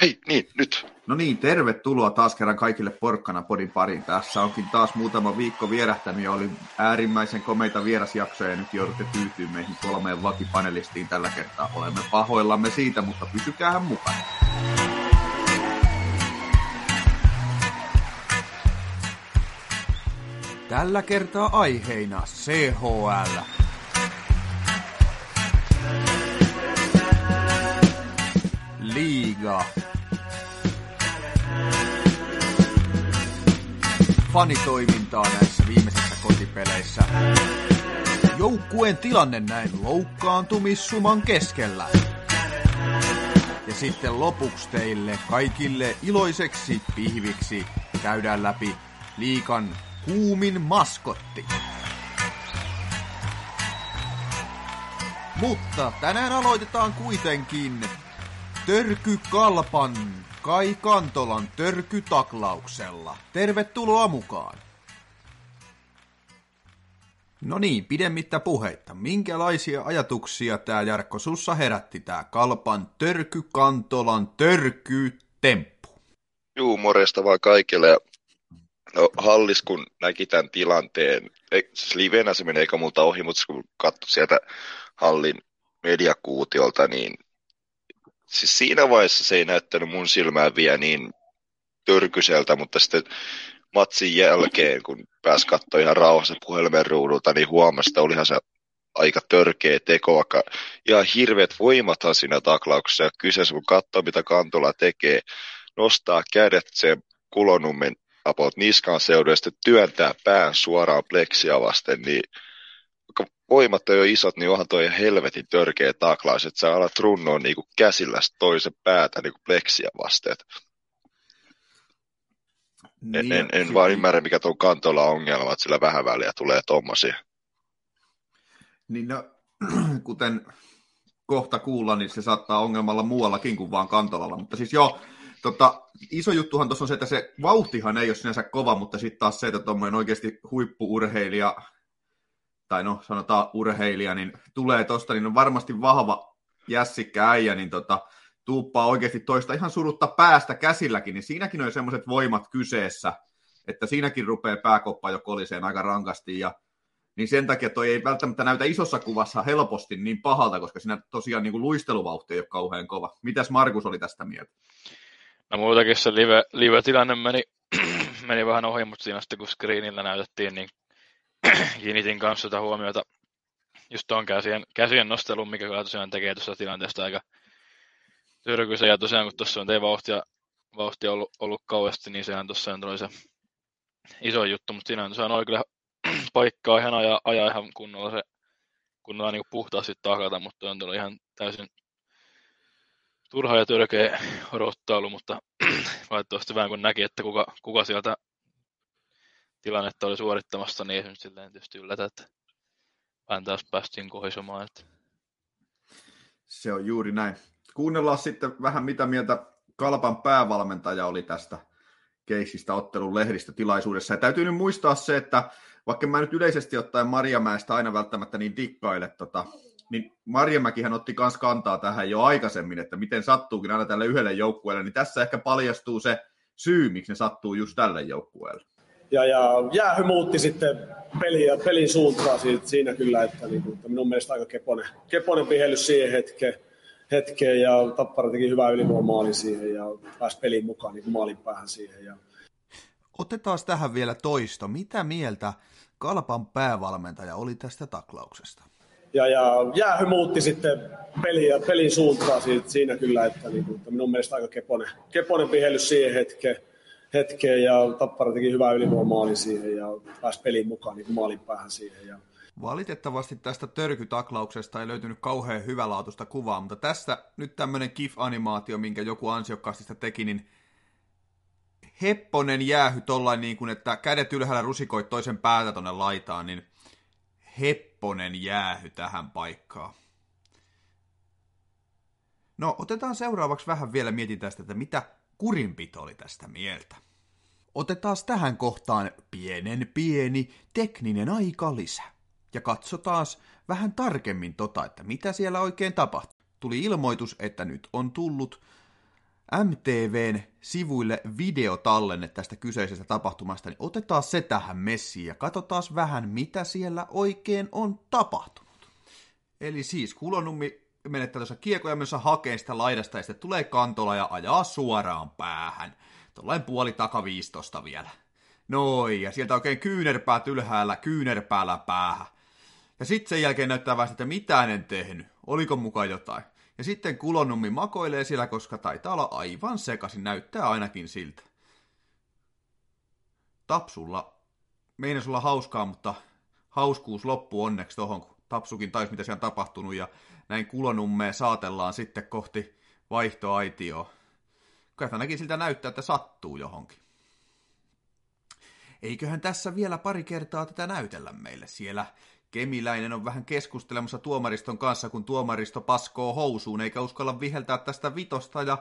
Hei, niin, nyt. No niin, tervetuloa taas kerran kaikille Porkkana podin pariin. Tässä onkin taas muutama viikko vierähtänyt ja oli äärimmäisen komeita vierasjaksoja ja nyt joudutte tyytyä meihin kolmeen vakipanelistiin tällä kertaa. Olemme pahoillamme siitä, mutta pysykäähän mukana. Tällä kertaa aiheina CHL. Liiga. Fanitoimintaa näissä viimeisissä kotipeleissä. Joukkueen tilanne näin loukkaantumissuman keskellä. Ja sitten lopuksi teille kaikille iloiseksi pihviksi käydään läpi liikan kuumin maskotti. Mutta tänään aloitetaan kuitenkin Törky Kalpan Kai Kantolan törkytaklauksella. Tervetuloa mukaan! No niin, pidemmittä puheitta. Minkälaisia ajatuksia tämä Jarkko sussa herätti tämä Kalpan Törky Kantolan törkytemppu? Juu, morjesta vaan kaikille. No, Hallis, kun näki tämän tilanteen, siis livenä se menee eikä multa ohi, mutta kun katsoi sieltä Hallin mediakuutiolta, niin siis siinä vaiheessa se ei näyttänyt mun silmään vielä niin törkyseltä, mutta sitten matsin jälkeen, kun pääsi katsoa ihan rauhassa puhelimen ruudulta, niin huomasi, että olihan se aika törkeä teko, vaikka ihan hirveät voimathan siinä taklauksessa. Ja kyseessä, kun katsoo, mitä Kantola tekee, nostaa kädet sen kulonummen about niskan sitten työntää pään suoraan pleksia vasten, niin voimat on jo isot, niin onhan toi helvetin törkeä taklaus, että sä alat runnoa niinku käsillä toisen päätä niinku pleksiä vasten. Niin, en, en, en vaan ymmärrä, mikä tuon kantolla on ongelma, että sillä vähän väliä tulee tommosia. Niin no, kuten kohta kuulla, niin se saattaa ongelmalla muuallakin kuin vaan kantolalla. Mutta siis joo, tota, iso juttuhan tuossa on se, että se vauhtihan ei ole sinänsä kova, mutta sitten taas se, että tuommoinen oikeasti huippuurheilija tai no sanotaan urheilija, niin tulee tosta, niin on varmasti vahva jässikkä äijä, niin tota, tuuppaa oikeasti toista ihan surutta päästä käsilläkin, niin siinäkin on semmoiset voimat kyseessä, että siinäkin rupeaa pääkoppa jo koliseen aika rankasti, ja niin sen takia toi ei välttämättä näytä isossa kuvassa helposti niin pahalta, koska siinä tosiaan niin kuin luisteluvauhti ei ole kauhean kova. Mitäs Markus oli tästä mieltä? No muutakin se live, live-tilanne meni, meni vähän ohi, mutta siinä sitten kun screenillä näytettiin, niin kiinnitin kanssa sitä huomiota just tuon käsien, käsien nostelun, mikä kyllä tosiaan tekee tuossa tilanteesta aika tyrkyisen. Ja tosiaan kun tuossa on ei vauhtia, vauhtia ollut, ollut kauheasti, niin sehän tuossa on se iso juttu, mutta siinä on tosiaan oli kyllä paikkaa ihan ajaa, ajaa ihan kunnolla se kunnolla niin puhtaasti takata, mutta on tullut ihan täysin turha ja törkeä odottailu, mutta valitettavasti vähän kun näki, että kuka, kuka sieltä tilannetta oli suorittamassa, niin ei se tietysti yllätä, että vähän taas päästiin kohisomaan. Että... Se on juuri näin. Kuunnellaan sitten vähän mitä mieltä Kalpan päävalmentaja oli tästä keisistä ottelun lehdistötilaisuudessa. Ja täytyy nyt muistaa se, että vaikka mä nyt yleisesti ottaen Marjamäestä aina välttämättä niin dikkaile, tota, niin Marjamäkihän otti myös kantaa tähän jo aikaisemmin, että miten sattuukin aina tälle yhdelle joukkueelle, niin tässä ehkä paljastuu se syy, miksi ne sattuu just tälle joukkueelle ja, ja jäähy muutti sitten peli ja pelin suuntaa siinä, siinä kyllä, että, niin kuin, että minun mielestä aika keponen, keponen vihellys siihen hetkeen, hetkeen ja Tappara teki hyvää ylivoimaalin siihen ja pääsi peliin mukaan niin maalin päähän siihen. Ja... Otetaan tähän vielä toisto. Mitä mieltä Kalpan päävalmentaja oli tästä taklauksesta? Ja, ja jäähy muutti sitten peli ja pelin suuntaa siinä, siinä kyllä, että, niin kuin, että minun mielestä aika keponen, keponen vihellys siihen hetkeen, hetkeen ja Tappara teki hyvää ylivoimaalin siihen ja pääsi peliin mukaan niin maalin päähän siihen. Ja... Valitettavasti tästä törkytaklauksesta ei löytynyt kauhean hyvälaatuista kuvaa, mutta tästä nyt tämmöinen GIF-animaatio, minkä joku ansiokkaasti sitä teki, niin hepponen jäähy tollain niin kuin, että kädet ylhäällä rusikoit toisen päätä tonne laitaan, niin hepponen jäähy tähän paikkaan. No, otetaan seuraavaksi vähän vielä mietin tästä, että mitä kurinpito oli tästä mieltä. Otetaan tähän kohtaan pienen pieni tekninen aika lisä. Ja katsotaan vähän tarkemmin tota, että mitä siellä oikein tapahtui. Tuli ilmoitus, että nyt on tullut MTVn sivuille videotallenne tästä kyseisestä tapahtumasta, niin otetaan se tähän messiin ja katsotaan vähän, mitä siellä oikein on tapahtunut. Eli siis Kulonummi menettää tuossa kiekoja myös hakee sitä laidasta ja sitten tulee kantola ja ajaa suoraan päähän. Tuollain puoli takaviistosta vielä. Noin, ja sieltä oikein kyynärpäät ylhäällä, kyynärpäällä päähän. Ja sitten sen jälkeen näyttää vähän, että mitään en tehnyt. Oliko mukaan jotain? Ja sitten kulonummi makoilee siellä, koska taitaa olla aivan sekaisin, näyttää ainakin siltä. Tapsulla meinas olla hauskaa, mutta hauskuus loppuu onneksi tohon, kun Tapsukin taisi mitä siellä on tapahtunut, ja näin kulonummeen saatellaan sitten kohti vaihtoaitioa. Kyllä ainakin siltä näyttää, että sattuu johonkin. Eiköhän tässä vielä pari kertaa tätä näytellä meille. Siellä Kemiläinen on vähän keskustelemassa tuomariston kanssa, kun tuomaristo paskoo housuun, eikä uskalla viheltää tästä vitosta ja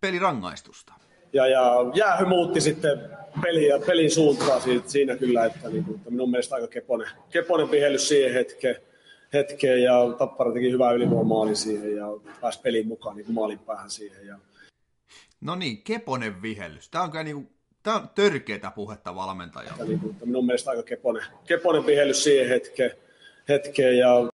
pelirangaistusta. Ja, ja jäähy muutti sitten peliä, pelin suuntaa siinä kyllä, että, niin, että minun mielestä aika keponen, keponen vihellys siihen hetkeen, hetkeen ja Tappara teki hyvää ylivoimaali siihen ja pääsi peliin mukaan niin maalin päähän siihen. Ja... No niin, keponen vihellys. Tämä on kyllä niin kuin, tämä on törkeätä puhetta valmentajalta. Niin kuin, minun mielestä aika keponen, keponen vihellys siihen hetkeen, hetkeen ja...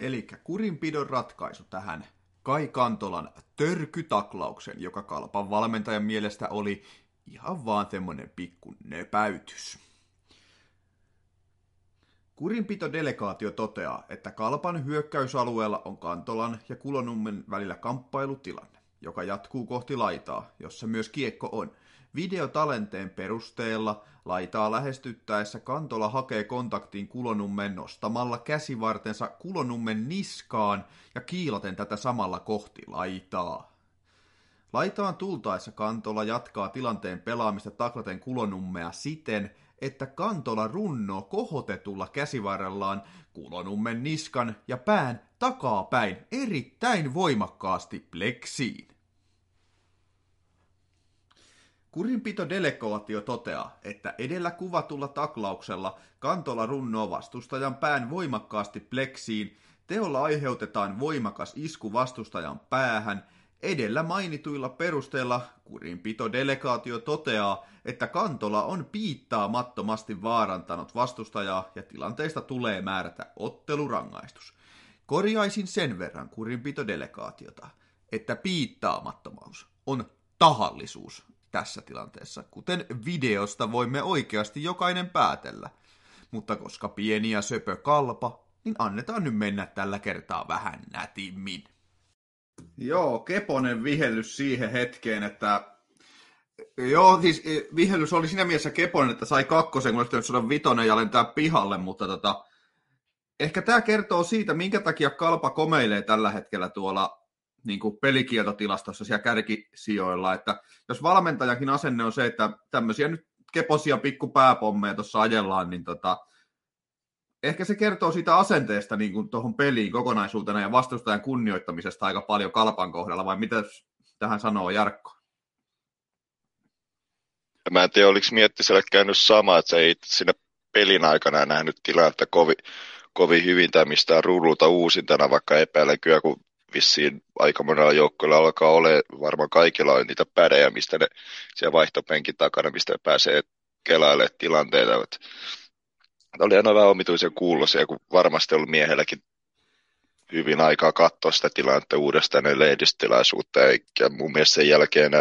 Eli kurinpidon ratkaisu tähän Kai Kantolan törkytaklauksen, joka Kalpan valmentajan mielestä oli ihan vaan semmoinen pikku nöpäytys. Kurinpito-delegaatio toteaa, että Kalpan hyökkäysalueella on Kantolan ja Kulonummen välillä kamppailutilanne, joka jatkuu kohti laitaa, jossa myös kiekko on. Videotalenteen perusteella laitaa lähestyttäessä Kantola hakee kontaktiin Kulonummen nostamalla käsivartensa Kulonummen niskaan ja kiilaten tätä samalla kohti laitaa. Laitaan tultaessa Kantola jatkaa tilanteen pelaamista taklaten Kulonummea siten, että Kantola runnoo kohotetulla käsivarrellaan kulonummen niskan ja pään takapäin erittäin voimakkaasti pleksiin. Kurinpito delegaatio toteaa, että edellä kuvatulla taklauksella Kantola runnoo vastustajan pään voimakkaasti pleksiin, teolla aiheutetaan voimakas isku vastustajan päähän – Edellä mainituilla perusteella kurinpito-delegaatio toteaa, että Kantola on piittaamattomasti vaarantanut vastustajaa ja tilanteesta tulee määrätä ottelurangaistus. Korjaisin sen verran kurinpito-delegaatiota, että piittaamattomuus on tahallisuus tässä tilanteessa, kuten videosta voimme oikeasti jokainen päätellä. Mutta koska pieni ja söpö kalpa, niin annetaan nyt mennä tällä kertaa vähän nätimmin. Joo, Keponen vihellys siihen hetkeen, että Joo, siis e, vihellys oli siinä mielessä Keponen, että sai kakkosen, kun olisi saada vitonen ja lentää pihalle, mutta tota, ehkä tämä kertoo siitä, minkä takia Kalpa komeilee tällä hetkellä tuolla niin kuin pelikieltotilastossa siellä kärkisijoilla, että jos valmentajakin asenne on se, että tämmöisiä nyt keposia pikkupääpommeja tuossa ajellaan, niin tota, ehkä se kertoo siitä asenteesta niin kuin tuohon peliin kokonaisuutena ja vastustajan kunnioittamisesta aika paljon kalpan kohdalla, vai mitä tähän sanoo Jarkko? Mä en tiedä, oliko Miettiselle käynyt sama, että se ei siinä pelin aikana nähnyt tilannetta kovin, kovin hyvin tai mistään ruudulta uusintana, vaikka epäilen kyllä, kun vissiin aika monella joukkueella alkaa olla, varmaan kaikilla on niitä pädejä, mistä ne siellä vaihtopenkin takana, mistä ne pääsee kelailemaan tilanteita. Että oli aina vähän omituisen kuulosia, kun varmasti ollut miehelläkin hyvin aikaa katsoa sitä tilannetta uudestaan ne lehdistötilaisuutta, ja mun mielestä sen jälkeen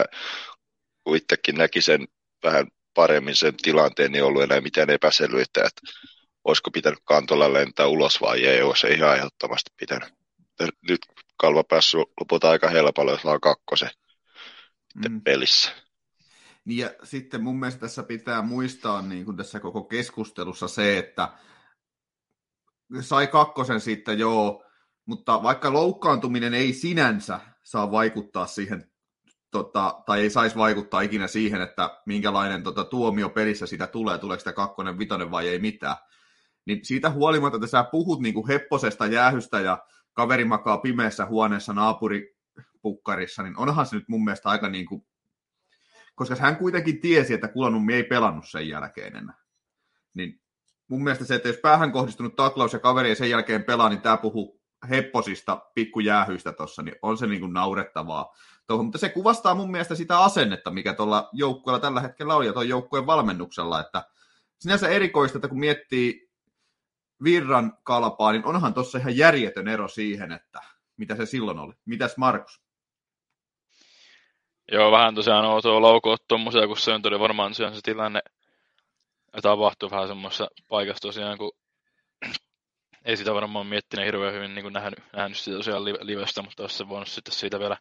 kun itsekin näki sen vähän paremmin sen tilanteen, niin ollut enää mitään epäselvyyttä, että olisiko pitänyt kantolla lentää ulos vai ei, olisi ihan ehdottomasti pitänyt. Nyt kalva päässyt lopulta aika helpolla, jos on kakkosen mm. pelissä. Niin ja sitten mun mielestä tässä pitää muistaa niin kuin tässä koko keskustelussa se, että sai kakkosen sitten joo, mutta vaikka loukkaantuminen ei sinänsä saa vaikuttaa siihen, tota, tai ei saisi vaikuttaa ikinä siihen, että minkälainen tota, tuomio pelissä sitä tulee, tuleeko sitä kakkonen, vitonen vai ei mitään, niin siitä huolimatta, että sä puhut niin kuin hepposesta jäähystä ja kaveri makaa pimeässä huoneessa naapuripukkarissa, niin onhan se nyt mun mielestä aika niin kuin koska hän kuitenkin tiesi, että Kulanummi ei pelannut sen jälkeen enää. Niin mun mielestä se, että jos päähän kohdistunut taklaus ja kaveri ei sen jälkeen pelaa, niin tämä puhuu hepposista pikkujäähyistä tuossa, niin on se niin kuin naurettavaa tuohon, mutta se kuvastaa mun mielestä sitä asennetta, mikä tuolla joukkueella tällä hetkellä on ja tuon joukkueen valmennuksella, että sinänsä erikoista, että kun miettii virran kalpaa, niin onhan tuossa ihan järjetön ero siihen, että mitä se silloin oli. Mitäs Markus? Joo, vähän tosiaan outoa laukua tuommoisia, kun se on tuli varmaan tosiaan se tilanne tapahtui vähän semmoisessa paikassa tosiaan, kun ei sitä varmaan miettinyt hirveän hyvin niin nähnyt, nähnyt sitä tosiaan livestä, mutta olisi se voinut sitten siitä vielä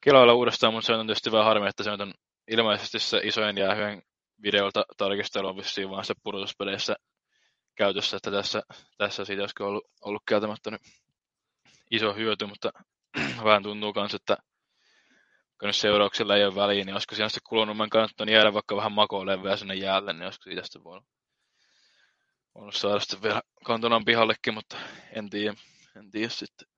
kiloilla uudestaan, mutta se on tietysti vähän harmi, että se on ilmeisesti se isojen jäähyen videolta tarkistelu on vissiin vaan se pudotuspeleissä käytössä, että tässä, tässä siitä olisiko ollut, ollut kieltämättä nyt iso hyöty, mutta vähän tuntuu myös, että kun nyt seurauksilla ei ole väliä, niin olisiko siinä sitten kulunummen kannattanut jäädä vaikka vähän makolevyä sinne jäälle, niin olisiko siitä sitten voinut, voinut saada sitten vielä kantonan pihallekin, mutta en tiedä, en tiedä sitten.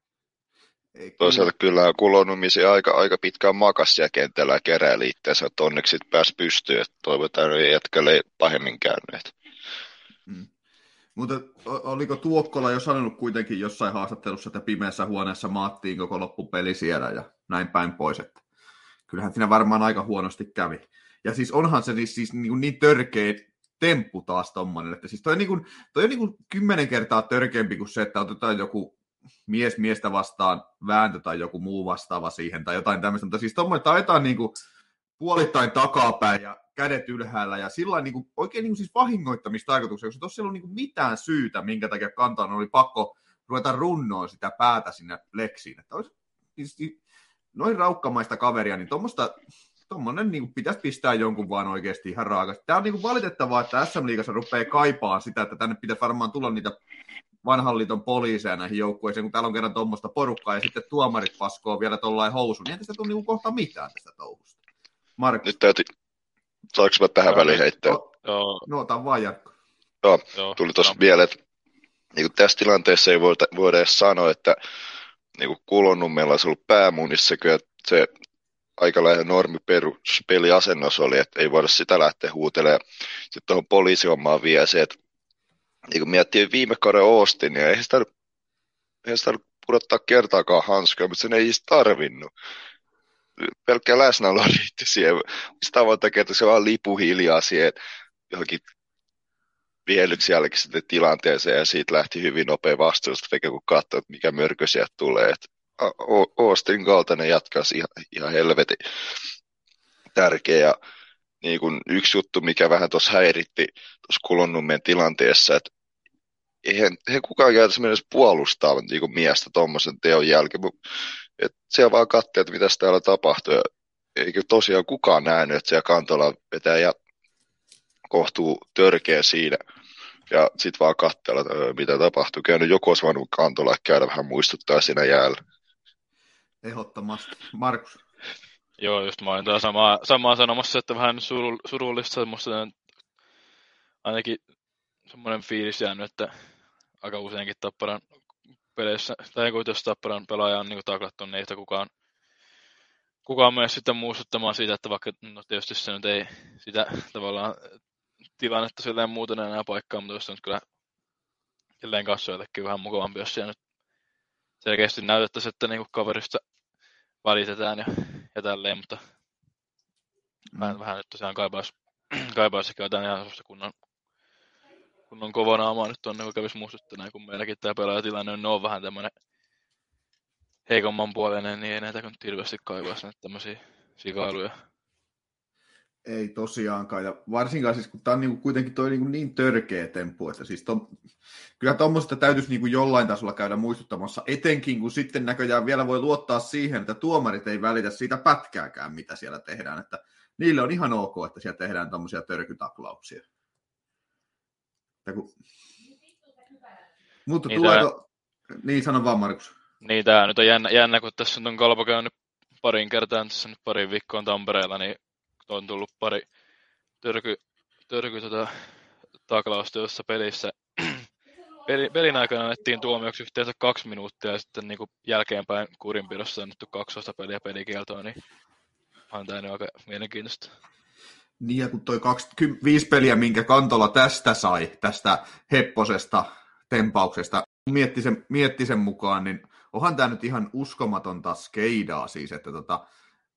Ei, Toisaalta kyllä kulonumisi aika, aika pitkään makas siellä kentällä ja keräili itseänsä, että onneksi pääsi pystyyn, että toivotaan ei jätkälle pahemmin käyneet. Hmm. Mutta oliko Tuokkola jo sanonut kuitenkin jossain haastattelussa, että pimeässä huoneessa maattiin koko loppupeli siellä ja näin päin pois, että kyllähän siinä varmaan aika huonosti kävi. Ja siis onhan se siis, siis niin, niin törkeä temppu taas tommonen, että siis toi on, niin kuin, toi on niin kuin kymmenen kertaa törkeämpi kuin se, että otetaan joku mies miestä vastaan vääntö tai joku muu vastaava siihen tai jotain tämmöistä, mutta siis tuommoinen taetaan niin kuin puolittain takapäin ja kädet ylhäällä ja sillä niin kuin, oikein niin kuin siis vahingoittamistarkoituksella, koska tuossa ei ollut niin kuin mitään syytä, minkä takia kantaan oli pakko ruveta runnoon sitä päätä sinne leksiin. Että olisi, siis, noin raukkamaista kaveria, niin tuommoista tuommoinen niin pitäisi pistää jonkun vaan oikeasti ihan raakasti. Tämä on niin kuin valitettavaa, että SM Liigassa rupeaa kaipaan sitä, että tänne pitäisi varmaan tulla niitä vanhan liiton poliiseja näihin joukkueisiin, kun täällä on kerran tuommoista porukkaa ja sitten tuomarit paskoo vielä tuollain housu, niin ei tästä tule niin kohta mitään tästä touhusta. Markus. Nyt täytyy, saanko mä tähän väliin heittää? Joo. No, otan vaan Jarkko. Joo, tuli tuossa vielä, että niin kuin tässä tilanteessa ei voida, voida edes sanoa, että niin kuin Kulonnummella olisi ollut päämuunissa, kyllä se aika lähellä normi peliasennos oli, että ei voida sitä lähteä huutelemaan. Sitten tuohon poliisihommaan vielä se, että niin kun miettii viime kauden Austin, niin eihän sitä, eihän sitä pudottaa kertaakaan hanskaa, mutta sen ei edes tarvinnut. Pelkkä läsnäolo riitti siihen. Sitä monta kertaa se vaan lipu hiljaa siihen johonkin vihellyksi jälkeen tilanteeseen ja siitä lähti hyvin nopea vastuusta tekee kun katsoi, että mikä mörkö sieltä tulee. Et Austin kaltainen jatkaa ihan, ihan helvetin tärkeä. Ja niin kuin yksi juttu, mikä vähän tuossa häiritti tuossa Kulonnummen tilanteessa, että eihän he kukaan käytäisi mennä puolustaa niin kuin miestä tuommoisen teon jälkeen. Et siellä vaan katsoo, että mitä täällä tapahtuu. Eikö tosiaan kukaan nähnyt, että siellä kantola vetää kohtuu törkeä siinä. Ja sitten vaan katsella, että mitä tapahtuu. Käynyt joku olisi voinut kantola käydä vähän muistuttaa siinä jäällä. Ehdottomasti. Markus. Joo, just mä olin samaa, samaa sanomassa, että vähän surullista semmoista ainakin semmoinen fiilis jäänyt, että aika useinkin Tapparan peleissä, tai kun jos Tapparan pelaaja on niin taklattu, niin ei kukaan, kukaan myös sitten muistuttamaan siitä, että vaikka no tietysti se nyt ei sitä tavallaan tilannetta silleen muuten enää paikkaa, mutta jos on kyllä silleen katsojallekin vähän mukavampi, jos siellä nyt selkeästi näytettäisiin, että niin kaverista välitetään ja, ja tälleen, mutta mm. vähän, vähän nyt tosiaan kaipaisi, kaipaisi jotain ihan sellaista kunnon, kunnon kova naamaa nyt tuonne, kun kävisi muistuttamaan, kun meilläkin tämä pelaajatilanne on, on vähän tämmöinen heikomman puolinen, niin ei näitä kun hirveästi kaipaisi näitä tämmöisiä sikailuja. Ei tosiaankaan, ja varsinkaan siis, kun tämä on niinku kuitenkin toi niinku niin törkeä temppu, että siis to, kyllä tuommoista täytyisi niinku jollain tasolla käydä muistuttamassa, etenkin kun sitten näköjään vielä voi luottaa siihen, että tuomarit ei välitä siitä pätkääkään, mitä siellä tehdään, että niille on ihan ok, että siellä tehdään tuommoisia törkytaklauksia. kun... Mutta niin tuleeko... Tämä... Niin, sano vaan Markus. Niin, tämä nyt on jännä, jännä kun tässä on Kalpo käynyt parin kertaan tässä nyt parin viikkoon Tampereella, niin on tullut pari törky, törky tota, taklausta jossa pelissä. Peli, pelin aikana annettiin tuomioksi yhteensä kaksi minuuttia ja sitten niin kuin jälkeenpäin kurinpidossa annettu 12 peliä pelikieltoa, niin on tämä aika mielenkiintoista. Niin ja kun toi 25 peliä, minkä Kantola tästä sai, tästä hepposesta tempauksesta, mietti sen, mietti sen mukaan, niin onhan tämä nyt ihan uskomatonta skeidaa siis, että tota,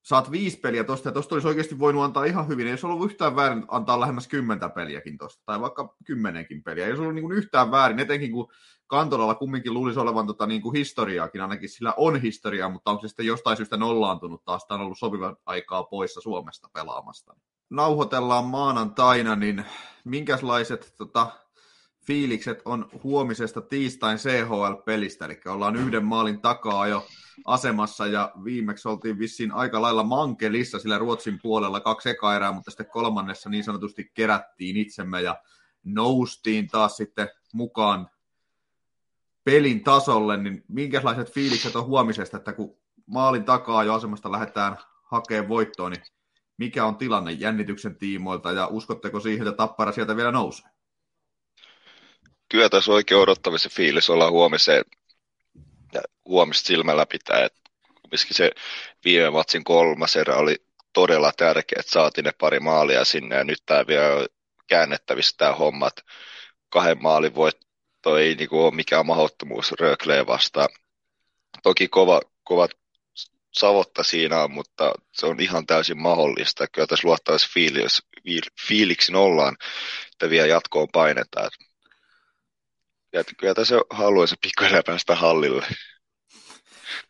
saat viisi peliä tosta, ja tosta olisi oikeasti voinut antaa ihan hyvin. Ei olisi ollut yhtään väärin antaa lähemmäs kymmentä peliäkin tosta, tai vaikka kymmenenkin peliä. Ei olisi ollut niin kuin yhtään väärin, etenkin kun Kantolalla kumminkin luulisi olevan tota, niin kuin historiaakin, ainakin sillä on historiaa, mutta onko se sitten jostain syystä nollaantunut taas, tämä on ollut sopivan aikaa poissa Suomesta pelaamasta. Nauhoitellaan maanantaina, niin minkälaiset tota, fiilikset on huomisesta tiistain CHL-pelistä, eli ollaan yhden maalin takaa jo asemassa ja viimeksi oltiin vissiin aika lailla mankelissa sillä Ruotsin puolella kaksi eka erää, mutta sitten kolmannessa niin sanotusti kerättiin itsemme ja noustiin taas sitten mukaan pelin tasolle, niin minkälaiset fiilikset on huomisesta, että kun maalin takaa jo asemasta lähdetään hakemaan voittoa, niin mikä on tilanne jännityksen tiimoilta ja uskotteko siihen, että tappara sieltä vielä nousee? Kyllä tässä oikein odottamisen fiilis olla huomiseen huomista silmällä pitää. että se viime matsin kolmas erä oli todella tärkeä, että saatiin ne pari maalia sinne ja nyt tämä vielä käännettävissä tämä hommat. Kahden maalin voitto ei niin kuin ole mikään mahdottomuus Rökleen vastaan. Toki kova, kovat savotta siinä on, mutta se on ihan täysin mahdollista. Kyllä tässä luottavassa fiilis, fiiliksin ollaan, että vielä jatkoon painetaan. Ja kyllä tässä haluaisi pikkuhiljaa päästä hallille.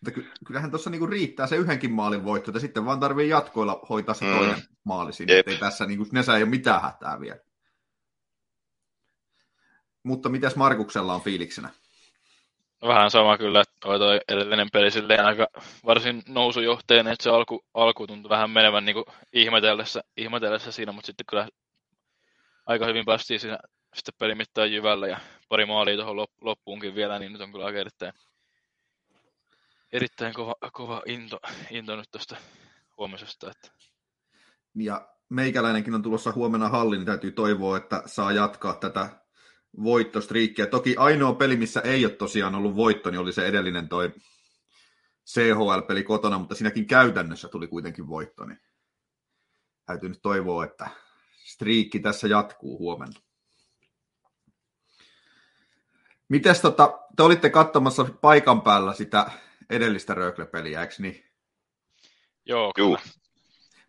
Mutta kyllähän tuossa niinku riittää se yhdenkin maalin voitto, että sitten vaan tarvii jatkoilla hoitaa se mm. toinen maali sinne. Ei tässä niinku, näissä ei ole mitään hätää vielä. Mutta mitäs Markuksella on fiiliksenä? Vähän sama kyllä, että toi, toi edellinen peli silleen aika varsin nousujohteen, että se alku, alku tuntui vähän menevän niin ihmetellessä, ihmetellessä siinä, mutta sitten kyllä aika hyvin päästiin siinä sitten pelin mittaan jyvällä ja pari maalia tuohon loppuunkin vielä, niin nyt on kyllä aika erittäin, erittäin kova, kova into, into nyt tuosta huomisesta. Että. Ja meikäläinenkin on tulossa huomenna hallin, niin täytyy toivoa, että saa jatkaa tätä voittostriikkiä. Toki ainoa peli, missä ei ole tosiaan ollut voitto, niin oli se edellinen toi CHL-peli kotona, mutta siinäkin käytännössä tuli kuitenkin voitto, niin täytyy nyt toivoa, että striikki tässä jatkuu huomenna. Mites tota, te olitte katsomassa paikan päällä sitä edellistä Rögle-peliä, eikö niin? Joo, kyllä.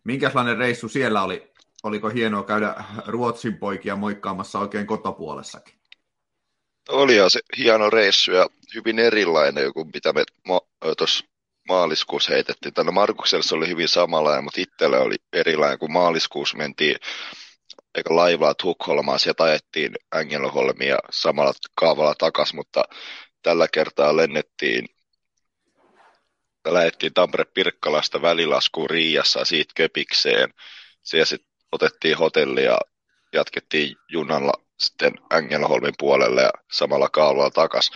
Minkälainen reissu siellä oli? Oliko hienoa käydä Ruotsin poikia moikkaamassa oikein kotopuolessakin? Oli se hieno reissu ja hyvin erilainen kuin mitä me ma- tuossa maaliskuussa heitettiin. Tänne Markukselle se oli hyvin samanlainen, mutta itselle oli erilainen, kun maaliskuussa mentiin eikä laivalla Tukholmaan, sieltä ajettiin Ängelholmia samalla kaavalla takas, mutta tällä kertaa lennettiin lähdettiin Tampere-Pirkkalasta välilaskuun Riiassa siitä Köpikseen. Siellä sitten otettiin hotelli ja jatkettiin junalla sitten Ängelholmin puolelle ja samalla kaavalla takas.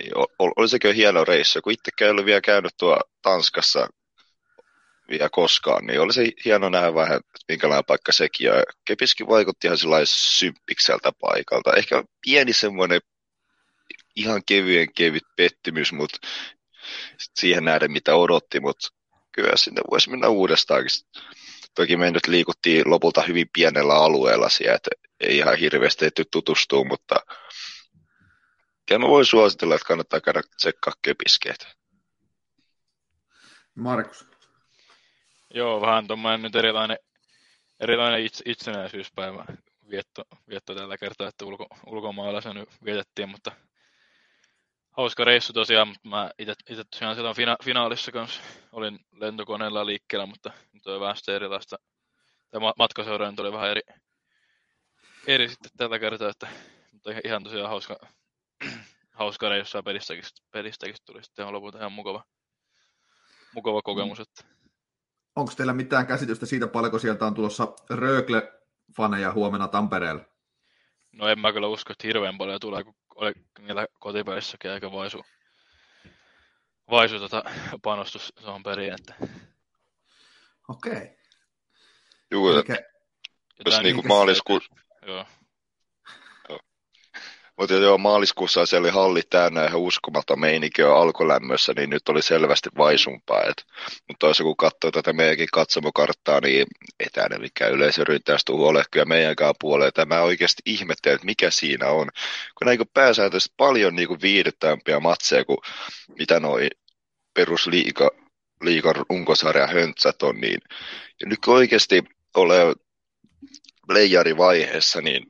Niin oli hieno reissu, kun itsekään ei ollut vielä käynyt tuo Tanskassa vielä koskaan, niin oli se hieno nähdä vähän, minkälainen paikka sekin on. Kepiskin vaikutti ihan symppikseltä paikalta. Ehkä pieni semmoinen ihan kevyen kevyt pettymys, mutta siihen nähden mitä odotti, mutta kyllä sinne voisi mennä uudestaankin. Toki me nyt liikuttiin lopulta hyvin pienellä alueella siellä, että ei ihan hirveästi ehty tutustua, mutta kyllä mä voin suositella, että kannattaa käydä tsekkaa köpiskeet. Markus. Joo, vähän tuommoinen nyt erilainen, erilainen itse, itsenäisyyspäivä vietto, vietto tällä kertaa, että ulko, ulkomailla se nyt vietettiin, mutta hauska reissu tosiaan, mutta mä itse tosiaan silloin fina, finaalissa kanssa olin lentokoneella liikkeellä, mutta nyt on vähän erilaista. Tämä matkaseuraan oli vähän eri, eri sitten tällä kertaa, että, mutta ihan tosiaan hauska, hauska reissu ja pelistäkin, pelistäkin tuli sitten lopulta ihan mukava, mukava kokemus. Että onko teillä mitään käsitystä siitä, paljonko sieltä on tulossa Rögle-faneja huomenna Tampereella? No en mä kyllä usko, että hirveän paljon tulee, kun oli niillä kotipäissäkin aika vaisu, vaisu tota panostus tuohon periin. Että... Okei. Okay. Joo, Eikä... jos niinku maaliskuussa... Joo. Mutta joo, maaliskuussa siellä oli halli täynnä ihan uskomaton meininki jo alkulämmössä, niin nyt oli selvästi vaisumpaa. Et, mutta toisaalta kun katsoo tätä meidänkin katsomokarttaa, niin etänä mikä yleisöryntäys tuu ole kyllä meidänkään puolelle. Tämä oikeasti ihmettelen, että mikä siinä on. Kun näin pääsääntöisesti paljon niin viihdyttävämpiä matseja kuin mitä noi perusliiga liikan runkosarja höntsät on, niin ja nyt kun oikeasti ole vaiheessa, niin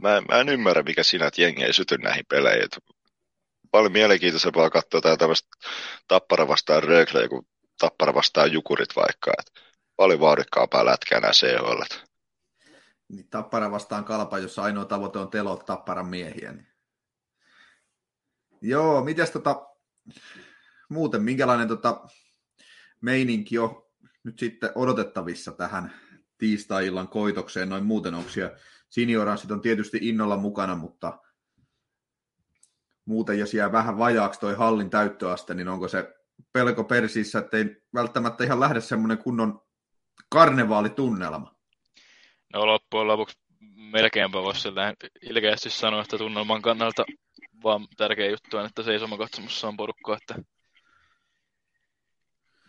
mä, mä en ymmärrä, mikä siinä, että jengi ei syty näihin peleihin. Paljon mielenkiintoisempaa katsoa jotain tämmöistä tappara vastaan Rögle, kuin tappara vastaan Jukurit vaikka. Et paljon vauhdikkaampaa lätkää nämä CHL. Niin, tappara vastaan kalpa, jossa ainoa tavoite on telot tapparan miehiä. Niin. Joo, mitäs tota, muuten, minkälainen tota, meininki on nyt sitten odotettavissa tähän tiistai-illan koitokseen noin muuten? Onko siellä senioranssit on tietysti innolla mukana, mutta muuten jos jää vähän vajaaksi toi hallin täyttöaste, niin onko se pelko persissä, että ei välttämättä ihan lähde semmoinen kunnon karnevaalitunnelma? No loppujen lopuksi melkeinpä voisi ilkeästi sanoa, että tunnelman kannalta vaan tärkeä juttu on, että seisomakatsomussa on porukka, että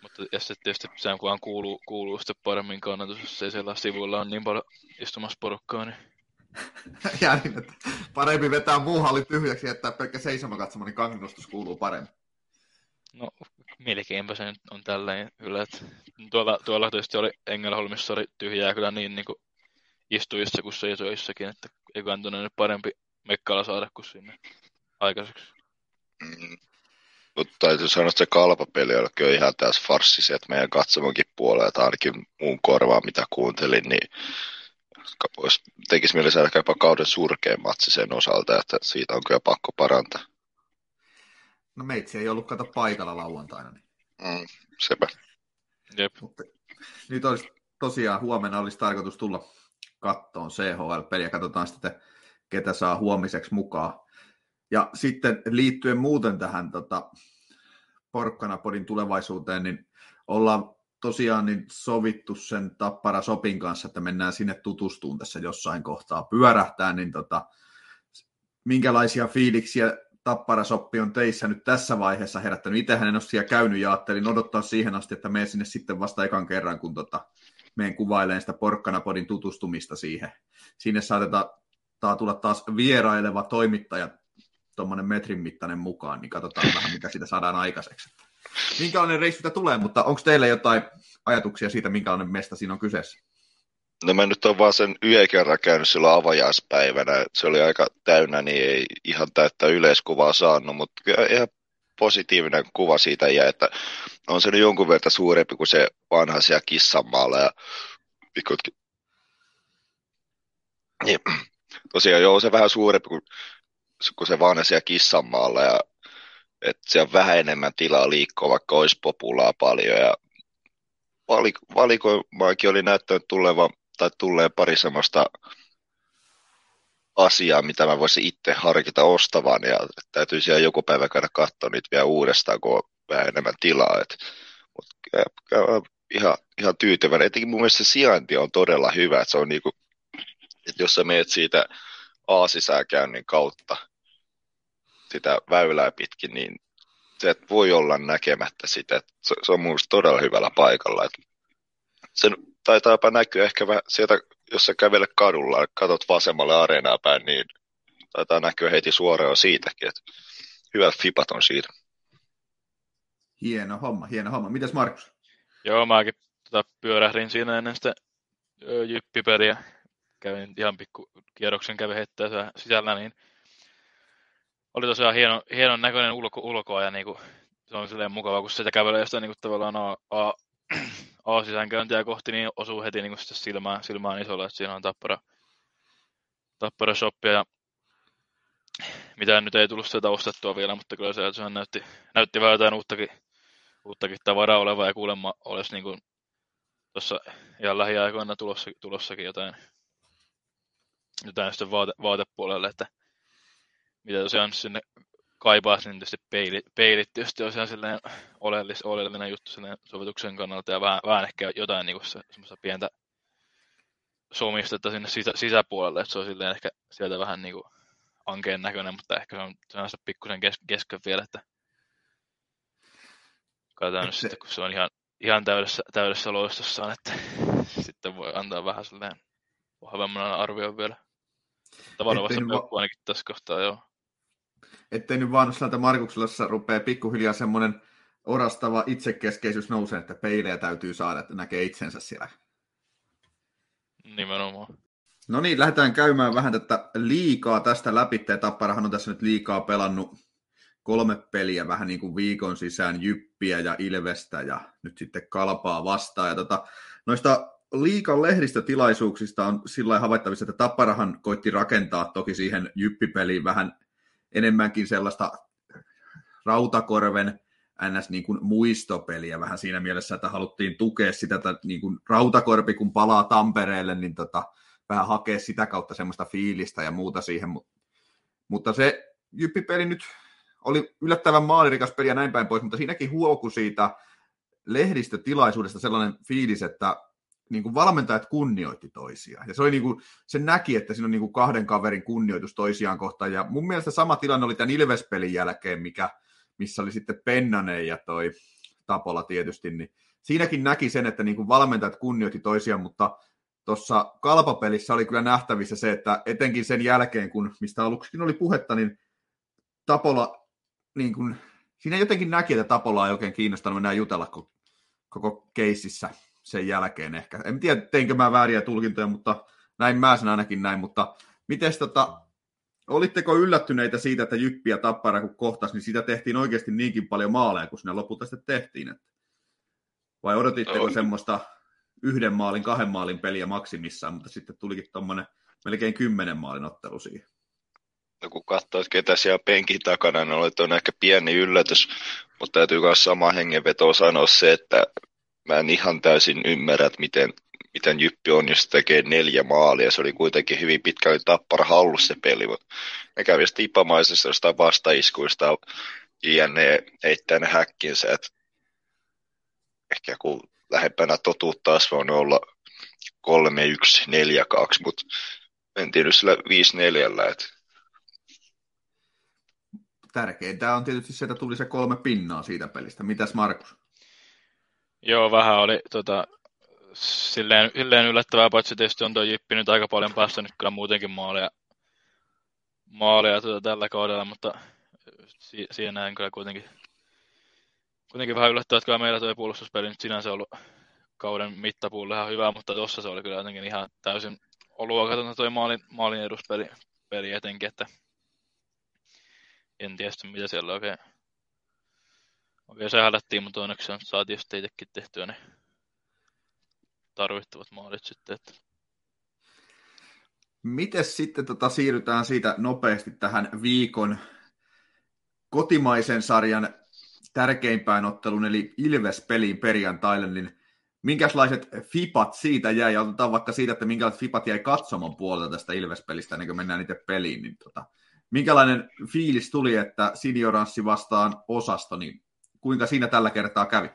mutta ja sitten tietysti sehän kuuluu, kuuluu sitten paremmin kannatus, jos ei siellä sivuilla on niin paljon istumassa porukkaa, niin ja niin, että parempi vetää muu halli tyhjäksi, että pelkkä seisomakatsomo, niin kannatus kuuluu paremmin. No, melkeinpä se on tälleen kyllä, että tuolla, tuolla tietysti oli Engelholmissa oli tyhjää kyllä niin, niin kuin istujissa kuin seisoissakin, että eikö tuonne nyt parempi mekkala saada kuin sinne aikaiseksi. Mm. Mutta täytyy sanoa, että se kalpapeli oli kyllä ihan tässä farssisi, että meidän katsomonkin puolelta ainakin muun korvaa, mitä kuuntelin, niin vois, tekisi mieli saada jopa kauden surkein matsi sen osalta, että siitä on kyllä pakko parantaa. No meitsi ei ollut kato paikalla lauantaina. Niin. Mm, sepä. Jep. Mutta nyt olisi tosiaan huomenna olisi tarkoitus tulla kattoon CHL-peliä. Katsotaan sitten, ketä saa huomiseksi mukaan. Ja sitten liittyen muuten tähän tota, Porkkanapodin tulevaisuuteen, niin ollaan tosiaan niin sovittu sen Tappara Sopin kanssa, että mennään sinne tutustuun tässä jossain kohtaa pyörähtää, niin tota, minkälaisia fiiliksiä Tappara Soppi on teissä nyt tässä vaiheessa herättänyt. Itsehän en ole siellä käynyt ja ajattelin odottaa siihen asti, että menen sinne sitten vasta ekan kerran, kun tota, menen kuvailemaan sitä Porkkanapodin tutustumista siihen. Sinne saatetaan tulla taas vieraileva toimittaja tuommoinen metrin mittainen mukaan, niin katsotaan vähän, mitä siitä saadaan aikaiseksi. Minkälainen reissu tulee, mutta onko teillä jotain ajatuksia siitä, minkälainen mesta siinä on kyseessä? No mä nyt on vaan sen yhden kerran käynyt silloin avajaispäivänä. Se oli aika täynnä, niin ei ihan täyttä yleiskuvaa saanut, mutta kyllä ihan positiivinen kuva siitä jäi, että on se nyt jonkun verran suurempi kuin se vanha siellä Kissanmaalla ja. Niin, tosiaan joo, se vähän suurempi kuin, kuin se vanha siellä Kissanmaalla ja että siellä on vähän enemmän tilaa liikkua, vaikka olisi populaa paljon. Ja valiko- valikoimaakin oli näyttänyt tulevan, tai tulleen pari semmoista asiaa, mitä mä voisin itse harkita ostavan, ja täytyy siellä joku päivä käydä katsoa niitä vielä uudestaan, kun on vähän enemmän tilaa. Et, mut, ihan, ihan tyytyväinen. Etenkin mun mielestä se sijainti on todella hyvä, että se on niinku, että jos sä meet siitä aasisäkäynnin kautta sitä väylää pitkin, niin se et voi olla näkemättä sitä. Se, se on minusta todella hyvällä paikalla. Et sen taitaapa näkyä ehkä vähän sieltä, jos sä kävelet kadulla, katot vasemmalle areenaa päin, niin taitaa näkyä heti suoraan siitäkin. Et hyvät fipat on siitä. Hieno homma, hieno homma. Mitäs Markus? Joo, mäkin tota, pyörähdin siinä ennen sitä jyppiperiä. Kävin ihan pikku kierroksen kävi heittää sisällä, niin oli tosiaan hieno, hienon näköinen ulko, ulkoa ja niinku, se on silleen mukava, kun sitä kävelee sitä niinku tavallaan A, A, A sisäänkäyntiä kohti, niin osuu heti niinku sitten silmään, silmään isolla, että siinä on tappara, tappara shoppia ja mitään nyt ei tullut sieltä ostettua vielä, mutta kyllä se, se näytti, näytti vähän jotain uuttakin, uuttakin tavaraa olevaa ja kuulemma olisi niin tuossa ihan lähiaikoina tulossa, tulossakin jotain, jotain sitten vaate, vaatepuolelle, että mitä tosiaan sinne kaipaisi, niin tietysti peilit, peilit tietysti on silleen oleellis, oleellinen juttu silleen sovituksen kannalta ja vähän, vähän ehkä jotain niin se, semmoista pientä somistetta sinne sisä, sisäpuolelle, että se on silleen ehkä sieltä vähän niin kuin ankeen näköinen, mutta ehkä se on sanassa pikkusen kes, kesken vielä, että katsotaan nyt sitten, kun se on ihan, ihan täydessä, täydessä loistossaan, että sitten voi antaa vähän silleen vahvemman arvion vielä. Tavallaan vasta va- ainakin tässä kohtaa, joo ettei nyt vaan sieltä Markuksellassa rupea pikkuhiljaa semmoinen orastava itsekeskeisyys nousee, että peilejä täytyy saada, että näkee itsensä siellä. Nimenomaan. No niin, lähdetään käymään vähän tätä liikaa tästä läpi. Tapparahan on tässä nyt liikaa pelannut kolme peliä vähän niin kuin viikon sisään Jyppiä ja Ilvestä ja nyt sitten Kalpaa vastaan. Ja tota, noista liikan lehdistötilaisuuksista on sillä havaittavissa, että Tapparahan koitti rakentaa toki siihen Jyppipeliin vähän enemmänkin sellaista Rautakorven ns. Niin kuin muistopeliä vähän siinä mielessä, että haluttiin tukea sitä, että niin kuin Rautakorpi kun palaa Tampereelle, niin tota, vähän hakea sitä kautta semmoista fiilistä ja muuta siihen, mutta se Jyppipeli nyt oli yllättävän maalirikas peli ja näin päin pois, mutta siinäkin huoku siitä lehdistötilaisuudesta sellainen fiilis, että niin kuin valmentajat kunnioitti toisiaan. Ja se, oli niin kuin, se näki, että siinä on niin kuin kahden kaverin kunnioitus toisiaan kohtaan. Ja mun mielestä sama tilanne oli tämän Ilves-pelin jälkeen, mikä, missä oli sitten Pennanen ja toi Tapola tietysti. Niin siinäkin näki sen, että niin kuin valmentajat kunnioitti toisiaan, mutta tuossa kalpapelissä oli kyllä nähtävissä se, että etenkin sen jälkeen, kun mistä aluksikin oli puhetta, niin Tapola, niin kuin, siinä jotenkin näki, että Tapola ei oikein kiinnostanut enää jutella koko keississä sen jälkeen ehkä. En tiedä, teinkö mä vääriä tulkintoja, mutta näin mä sen ainakin näin, mutta miten tota, olitteko yllättyneitä siitä, että Jyppi ja Tappara kun kohtas, niin sitä tehtiin oikeasti niinkin paljon maaleja, kun sinne lopulta sitten tehtiin? Että... Vai odotitteko on. semmoista yhden maalin, kahden maalin peliä maksimissaan, mutta sitten tulikin tuommoinen melkein kymmenen maalin ottelu siihen? No kun katsoit, ketä siellä penkin takana, niin oli on ehkä pieni yllätys, mutta täytyy myös sama hengenveto sanoa se, että mä en ihan täysin ymmärrä, että miten, miten Jyppi on, jos tekee neljä maalia. Se oli kuitenkin hyvin pitkälle tappara hallussa se peli, mutta ne kävi tipamaisesta jostain vastaiskuista JNE eittää ne häkkinsä, että ehkä kun lähempänä totuutta taas on olla 3-1, 4-2, mutta mentiin nyt sillä 5-4, että Tärkeintä on tietysti se, että tuli se kolme pinnaa siitä pelistä. Mitäs Markus? Joo, vähän oli tota, silleen, silleen yllättävää, paitsi tietysti on tuo Jippi nyt aika paljon päästänyt kyllä muutenkin maaleja, maaleja tuota tällä kaudella, mutta si- siihen näen kyllä kuitenkin, kuitenkin vähän yllättävää, että kyllä meillä tuo puolustuspeli nyt sinänsä ollut kauden mittapuulle ihan hyvä, mutta tuossa se oli kyllä jotenkin ihan täysin luokatonta tuo maalin, maalin eduspeli peli etenkin, että en tiedä mitä siellä oikein Okei, se hälättiin, mutta onneksi saatiin sitten itsekin tehtyä ne tarvittavat maalit sitten. Että... Miten sitten tota, siirrytään siitä nopeasti tähän viikon kotimaisen sarjan tärkeimpään otteluun, eli Ilves-peliin perjantaille, niin minkälaiset fipat siitä jäi, ja otetaan vaikka siitä, että minkälaiset fipat jäi katsomon puolelta tästä Ilves-pelistä, ennen kuin mennään itse peliin, niin tota, minkälainen fiilis tuli, että Sinioranssi vastaan osasto, niin kuinka siinä tällä kertaa kävi?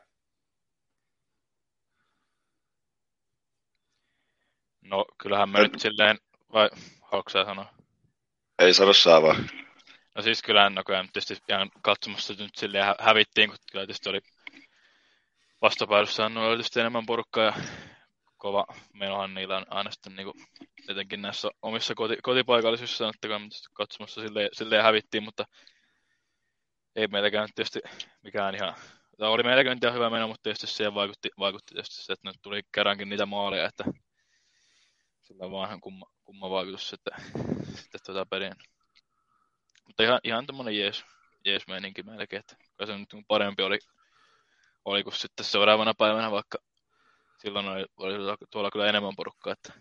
No kyllähän me nyt silleen, vai haluatko sä sanoa? Ei sano saa vaan. No siis kyllähän no kyllä tietysti ihan katsomassa nyt silleen hä- hävittiin, kun kyllä tietysti oli vastapäädyssä on tietysti enemmän porukkaa ja kova menohan niillä on aina sitten niin kuin, näissä omissa koti, kotipaikallisissa, että katsomassa silleen, silleen hävittiin, mutta ei meilläkään tietysti mikään ihan, tai oli meilläkään ihan hyvä meno, mutta tietysti siihen vaikutti, vaikutti tietysti se, että nyt tuli kerrankin niitä maaleja, että sillä on vaan ihan kumma, kumma vaikutus sitten, sitten tuota peliin. Mutta ihan, ihan tämmöinen jees, jees meininki melkein, että se nyt parempi oli, oli kuin sitten seuraavana päivänä, vaikka silloin oli, oli tuolla kyllä enemmän porukkaa. Että...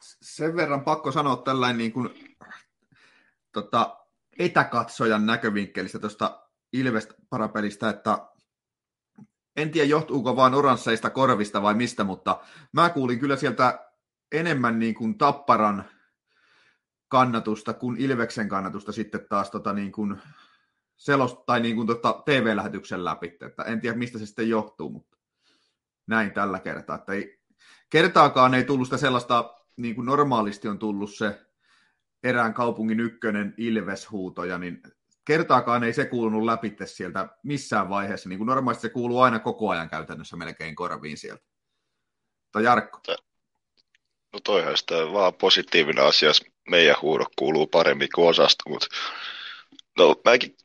Sen verran pakko sanoa tällainen niin kuin, tota, etäkatsojan näkövinkkelistä tuosta Ilves-parapelistä, että en tiedä johtuuko vaan oransseista korvista vai mistä, mutta mä kuulin kyllä sieltä enemmän niin kuin Tapparan kannatusta kuin Ilveksen kannatusta sitten taas tota niin kuin selost, tai niin kuin tota TV-lähetyksen läpi. Että en tiedä, mistä se sitten johtuu, mutta näin tällä kertaa. Että ei, kertaakaan ei tullut sitä sellaista, niin kuin normaalisti on tullut se erään kaupungin ykkönen Ilves-huutoja, niin kertaakaan ei se kuulunut läpi sieltä missään vaiheessa. Niin kuin normaalisti se kuuluu aina koko ajan käytännössä melkein korviin sieltä. Tai Jarkko? No toihan sitä vaan positiivinen asia, meidän huudot kuuluu paremmin kuin osasta, mutta no mäkin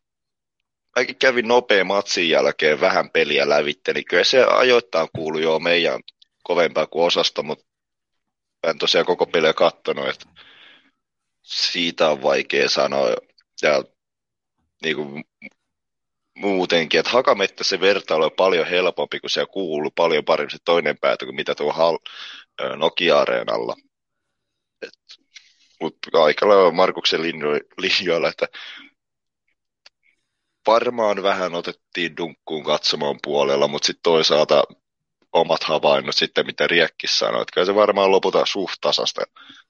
mäkin kävin nopea matsin jälkeen vähän peliä lävitte, niin kyllä se ajoittain kuului jo meidän kovempaa kuin osasta, mutta en tosiaan koko peliä kattonut, että siitä on vaikea sanoa. Ja niin kuin muutenkin, että Hakamettä se vertailu on paljon helpompi, kun se kuuluu paljon paremmin se toinen päätö kuin mitä tuo Hal, Nokia-areenalla. Mutta aika lailla Markuksen linjoilla, että varmaan vähän otettiin dunkkuun katsomaan puolella, mutta sitten toisaalta omat havainnot sitten, mitä Riekki sanoi. Että kyllä se varmaan lopulta suht tasasta,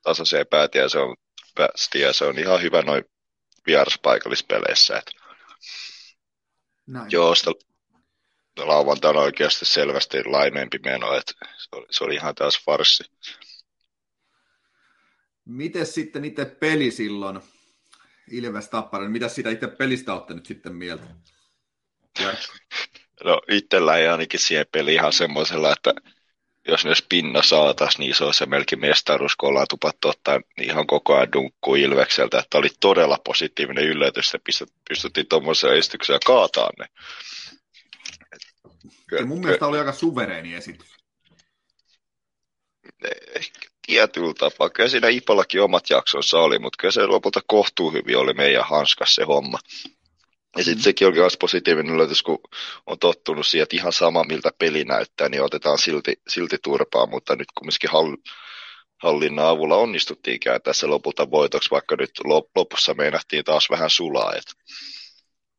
tasaiseen päätiin ja se on päästi ja se on ihan hyvä noin vieraspaikallispeleissä. Että Näin. Joo, sitä lauantaina oikeasti selvästi laimeempi meno, että se oli, se oli ihan taas farsi. Miten sitten itse peli silloin, Ilves Tappara, mitä sitä itse pelistä olette nyt sitten mieltä? No itsellä ei ainakin siihen peli ihan semmoisella, että jos ne spinna saataisiin, niin se on se melkein mestaruus, kun ollaan tupattu ottaa ihan koko ajan dunkku Ilvekseltä, että oli todella positiivinen yllätys, että pystyttiin tuommoisen esitykseen kaataan ne. Ja mun mielestä oli aika suvereeni esitys. Ehkä tietyllä tapaa. Kyllä siinä Ipallakin omat jaksonsa oli, mutta kyllä se lopulta kohtuu hyvin oli meidän hanskas se homma. Ja sitten mm. sekin oli myös positiivinen yllätys, kun on tottunut siihen, että ihan sama miltä peli näyttää, niin otetaan silti, silti turpaa, mutta nyt kumminkin hall, hallinnan avulla onnistuttiin kääntää se lopulta voitoksi, vaikka nyt lopussa meinattiin taas vähän sulaa. Et.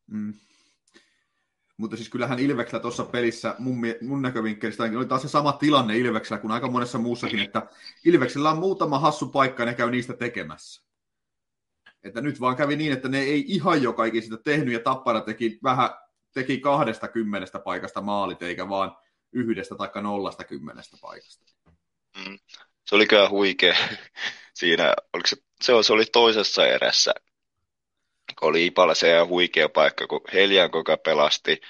Mm. Mutta siis kyllähän Ilveksellä tuossa pelissä mun, mun näkövinkkelistä oli taas se sama tilanne Ilveksellä kuin aika monessa muussakin, että Ilveksellä on muutama hassu paikka ja ne käy niistä tekemässä. Että nyt vaan kävi niin, että ne ei ihan joka sitä tehnyt ja Tappara teki vähän teki kahdesta kymmenestä paikasta maalit, eikä vaan yhdestä tai nollasta kymmenestä paikasta. Mm. Se oli kyllä huikea. Siinä, oliko se, se, se oli toisessa erässä, kun oli Ipalla se ihan huikea paikka, kun Heljanko pelasti.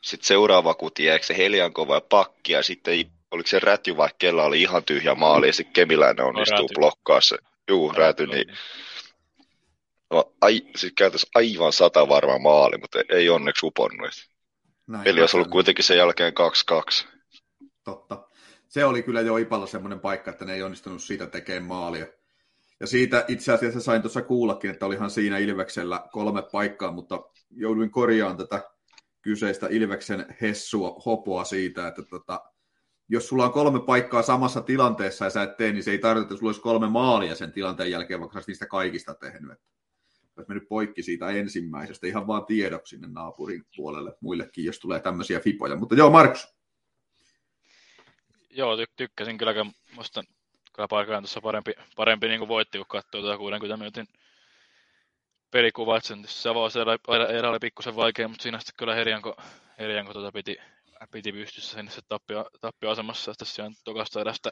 Sitten seuraava kuti, eikö se Heljanko vai pakki, ja sitten oliko se räty vai kella oli ihan tyhjä maali, ja sitten Kemiläinen onnistuu no, blokkaa se. Juu, räty, niin ai, siis käytössä aivan sata varma maali, mutta ei onneksi uponnut. Näin, Peli olisi ollut kuitenkin sen jälkeen 2-2. Totta. Se oli kyllä jo Ipalla semmoinen paikka, että ne ei onnistunut siitä tekemään maalia. Ja siitä itse asiassa sain tuossa kuullakin, että olihan siinä Ilveksellä kolme paikkaa, mutta jouduin korjaamaan tätä kyseistä Ilveksen hessua, hopoa siitä, että tota, jos sulla on kolme paikkaa samassa tilanteessa ja sä et tee, niin se ei tarkoita, että sulla olisi kolme maalia sen tilanteen jälkeen, vaikka sä niistä kaikista tehnyt. Olisi mennyt poikki siitä ensimmäisestä, ihan vaan tiedoksi sinne naapurin puolelle muillekin, jos tulee tämmöisiä fipoja. Mutta joo, Markus. Joo, ty- tykkäsin kyllä, musta kyllä paikallaan tuossa parempi, parempi niin kuin voitti, kun katsoo tuota 60 minuutin että sen Savoisen erä oli pikkusen vaikea, mutta siinä sitten kyllä Herjanko, Herjanko tuota piti, piti pystyssä sinne se tappio, tappioasemassa, että tokasta erästä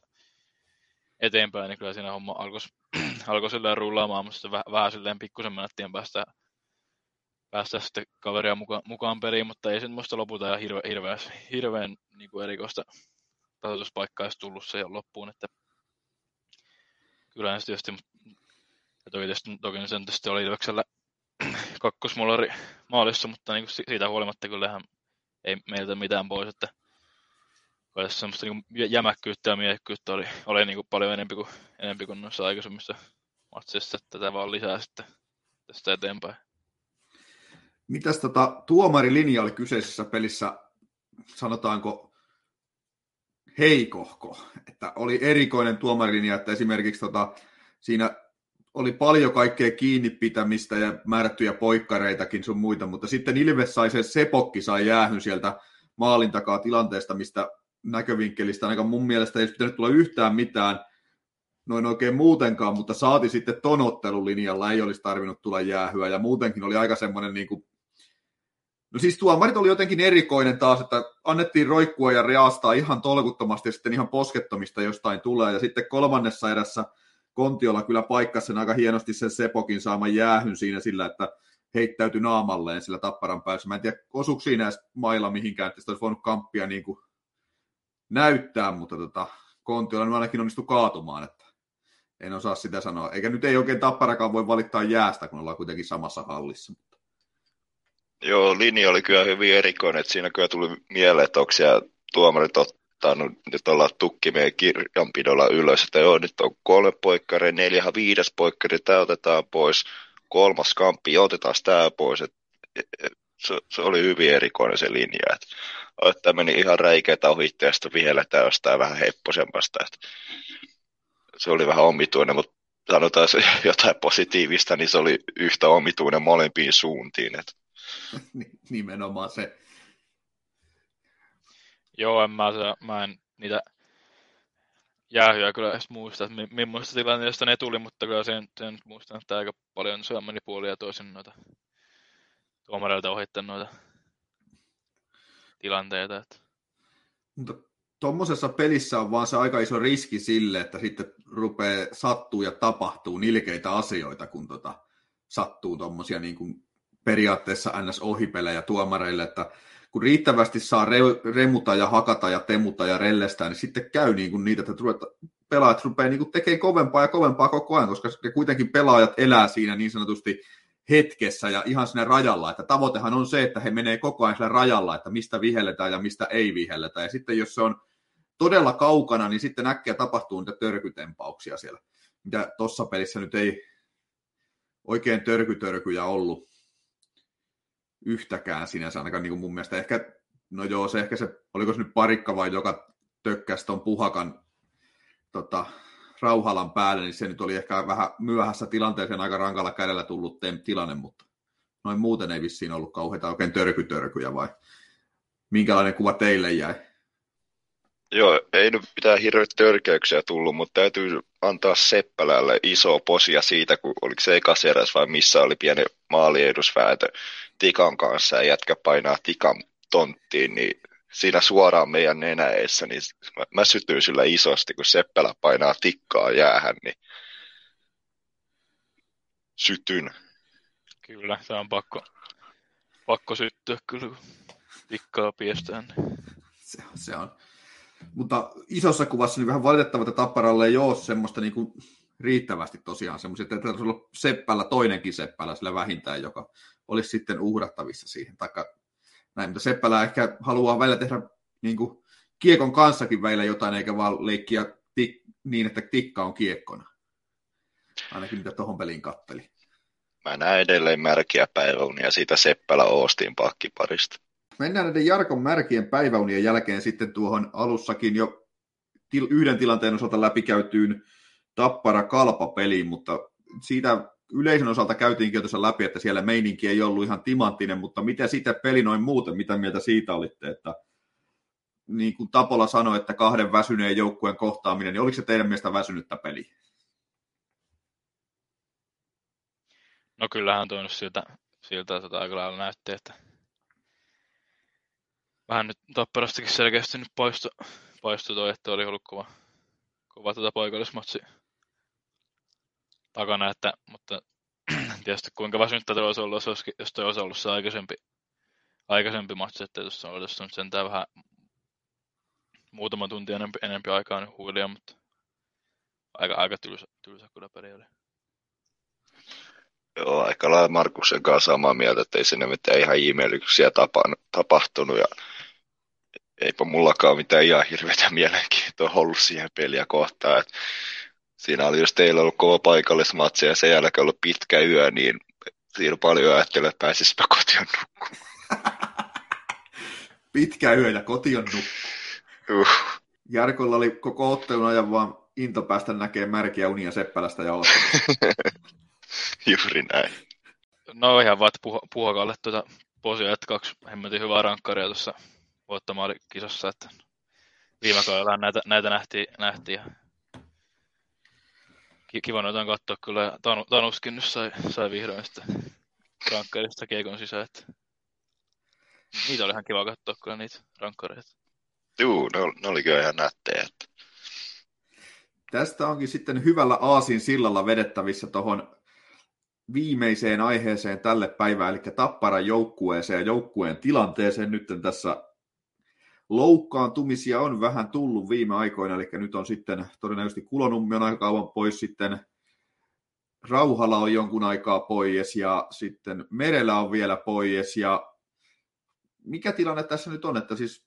eteenpäin, niin kyllä siinä homma alkoi, alkoi silleen rullaamaan, mutta sitten vähän silleen pikkusen menettiin päästä, päästä sitten kaveria mukaan, mukaan periin, mutta ei sen muista lopulta ihan hirve, hirveän, hirveän niin kuin erikoista tasoituspaikkaa olisi tullut se loppuun, että kyllä se tietysti, ja toki, tietysti, toki sen tietysti oli Ilveksellä kakkosmolari maalissa, mutta niin kuin siitä huolimatta kyllähän ei meiltä mitään pois, että kai semmoista niin jämäkkyyttä ja miehekkyyttä oli, oli niin kuin paljon enemmän kuin, enemmän kuin noissa aikaisemmissa matseissa, tätä vaan lisää sitten tästä eteenpäin. Mitäs tota, tuomarilinja oli kyseisessä pelissä, sanotaanko heikohko, että oli erikoinen tuomarilinja, että esimerkiksi tota, siinä oli paljon kaikkea kiinni pitämistä ja määrättyjä poikkareitakin sun muita, mutta sitten Ilves sai se Sepokki sai jäähyn sieltä maalin takaa tilanteesta, mistä näkövinkkelistä ainakaan mun mielestä ei pitänyt tulla yhtään mitään noin oikein muutenkaan, mutta saati sitten tonottelulinjalla ei olisi tarvinnut tulla jäähyä ja muutenkin oli aika semmoinen niin kuin No siis tuomarit oli jotenkin erikoinen taas, että annettiin roikkua ja reastaa ihan tolkuttomasti ja sitten ihan poskettomista jostain tulee. Ja sitten kolmannessa erässä Kontiolla kyllä paikkasi sen aika hienosti sen Sepokin saaman jäähyn siinä sillä, että heittäytyi naamalleen sillä tapparan päässä. Mä en tiedä, osuuko siinä edes mailla mihinkään, että sitä olisi voinut kamppia niin kuin näyttää, mutta tota, Kontiola nyt ainakin onnistu kaatumaan, että en osaa sitä sanoa. Eikä nyt ei oikein tapparakaan voi valittaa jäästä, kun ollaan kuitenkin samassa hallissa. Joo, linja oli kyllä hyvin erikoinen, että siinä kyllä tuli mieleen, että onko siellä tuomarit ottanut, nyt ollaan tukki meidän kirjanpidolla ylös, että joo, nyt on kolme poikkari, neljä, viides poikkari, tämä otetaan pois, kolmas kamppi, otetaan tämä pois, et, et, et, se, se, oli hyvin erikoinen se linja, että, että meni ihan räikeätä ohitte ja sitten vielä jostain vähän hepposempasta, että se oli vähän omituinen, mutta sanotaan se jotain positiivista, niin se oli yhtä omituinen molempiin suuntiin. Että. Nimenomaan se. Joo, en mä, mä en niitä jäähyjä kyllä edes muista, että millaista tilanteesta ne tuli, mutta kyllä sen, sen muistan, että aika paljon se meni puolia toisin noita tuomareilta ohittaa noita tilanteita. Että. Mutta tuommoisessa pelissä on vaan se aika iso riski sille, että sitten rupeaa sattuu ja tapahtuu nilkeitä asioita, kun tota, sattuu tuommoisia niin periaatteessa ns-ohipelejä tuomareille, että kun riittävästi saa re- remuta ja hakata ja temuta ja rellestää, niin sitten käy niin kuin niitä, että pelaajat rupeaa niin kuin tekemään kovempaa ja kovempaa koko ajan, koska kuitenkin pelaajat elää siinä niin sanotusti hetkessä ja ihan sinne rajalla, että tavoitehan on se, että he menee koko ajan sillä rajalla, että mistä vihelletään ja mistä ei vihelletä, ja sitten jos se on todella kaukana, niin sitten äkkiä tapahtuu niitä törkytempauksia siellä, mitä tuossa pelissä nyt ei oikein törkytörkyjä ollut yhtäkään sinänsä, ainakaan niin kuin mun mielestä. Ehkä, no joo, se ehkä se, oliko se nyt parikka vai joka tökkäsi tuon puhakan tota, Rauhalan päälle, niin se nyt oli ehkä vähän myöhässä tilanteeseen aika rankalla kädellä tullut tilanne, mutta noin muuten ei vissiin ollut kauheita oikein törkytörkyjä vai minkälainen kuva teille jäi? Joo, ei nyt mitään hirveät törkeyksiä tullut, mutta täytyy antaa Seppälälle iso posia siitä, kun oliko se ekas vai missä oli pieni maaliedusvääntö Tikan kanssa ja jätkä painaa Tikan tonttiin, niin siinä suoraan meidän nenäessä, niin mä, mä sytyin sillä isosti, kun Seppälä painaa tikkaa jäähän, niin sytyn. Kyllä, se on pakko, pakko syttyä kyllä, kun tikkaa piestään. Se, se on. Mutta isossa kuvassa niin vähän valitettavaa, että Tapparalle ei ole semmoista niin kuin riittävästi tosiaan semmoisia, että täytyy olla Seppälä, toinenkin Seppälä sillä vähintään, joka olisi sitten uhrattavissa siihen. Taikka näin, mutta Seppälä ehkä haluaa välillä tehdä niin kuin, kiekon kanssakin välillä jotain, eikä vaan leikkiä tik, niin, että tikka on kiekkona. Ainakin mitä tuohon peliin katteli. Mä näen edelleen märkiä päiväunia siitä Seppälä Oostin pakkiparista. Mennään näiden Jarkon märkien päiväunien jälkeen sitten tuohon alussakin jo til, yhden tilanteen osalta läpikäytyyn tappara kalpapeliin, mutta siitä yleisön osalta käytiinkin jo tuossa läpi, että siellä meininki ei ollut ihan timanttinen, mutta miten sitä peli noin muuten, mitä mieltä siitä olitte, että niin kuin Tapola sanoi, että kahden väsyneen joukkueen kohtaaminen, niin oliko se teidän mielestä väsynyttä peli? No kyllähän tuo siltä, siltä tota aika lailla näytti, että vähän nyt Tapparastakin selkeästi nyt poistui, poistui toi, että oli ollut kova, kova tuota paikallismatsi takana, että, mutta tietysti kuinka väsynyttä tuo olisi ollut, jos tuo olisi ollut se aikaisempi, aikaisempi matsi, että tuossa olisi nyt sentään vähän muutama tunti enempi, enempi aikaa niin huilia, mutta aika, aika tylsä, tylsä kyllä peli oli. Joo, aika lailla Markuksen kanssa samaa mieltä, että ei sinne mitään ihan ihmeellisyyksiä tapahtunut ja eipä mullakaan mitään ihan hirveätä mielenkiintoa ollut siihen peliä kohtaan. Että siinä oli just teillä ollut kova paikallismatsi ja sen jälkeen ollut pitkä yö, niin siinä paljon ajattelin, että pääsispä kotiin nukkumaan. pitkä yö ja kotiin nukkumaan. Uh. Jarkolla oli koko ottelun ajan vaan into päästä näkee märkiä unia Seppälästä ja Juuri näin. No ihan vaan, puh- puhakalle tuota posia, että kaksi hemmetin hyvää rankkaria tuossa voittomaalikisassa, että viime kaudella näitä, näitä nähtiin, nähtiin ja kiva noita katsoa kyllä. Tanu, Tanuskin nyt sai, sai vihdoin sitä rankkarista kiekon sisään. Että niitä oli ihan kiva katsoa kyllä niitä rankkareita. Juu, ne, ne oli kyllä ihan nättejä. Että... Tästä onkin sitten hyvällä aasin sillalla vedettävissä tuohon viimeiseen aiheeseen tälle päivään, eli Tapparan joukkueeseen ja joukkueen tilanteeseen. Nyt tässä loukkaantumisia on vähän tullut viime aikoina, eli nyt on sitten todennäköisesti Kulonummi on aika kauan pois, sitten Rauhala on jonkun aikaa pois ja sitten Merellä on vielä pois ja mikä tilanne tässä nyt on, että siis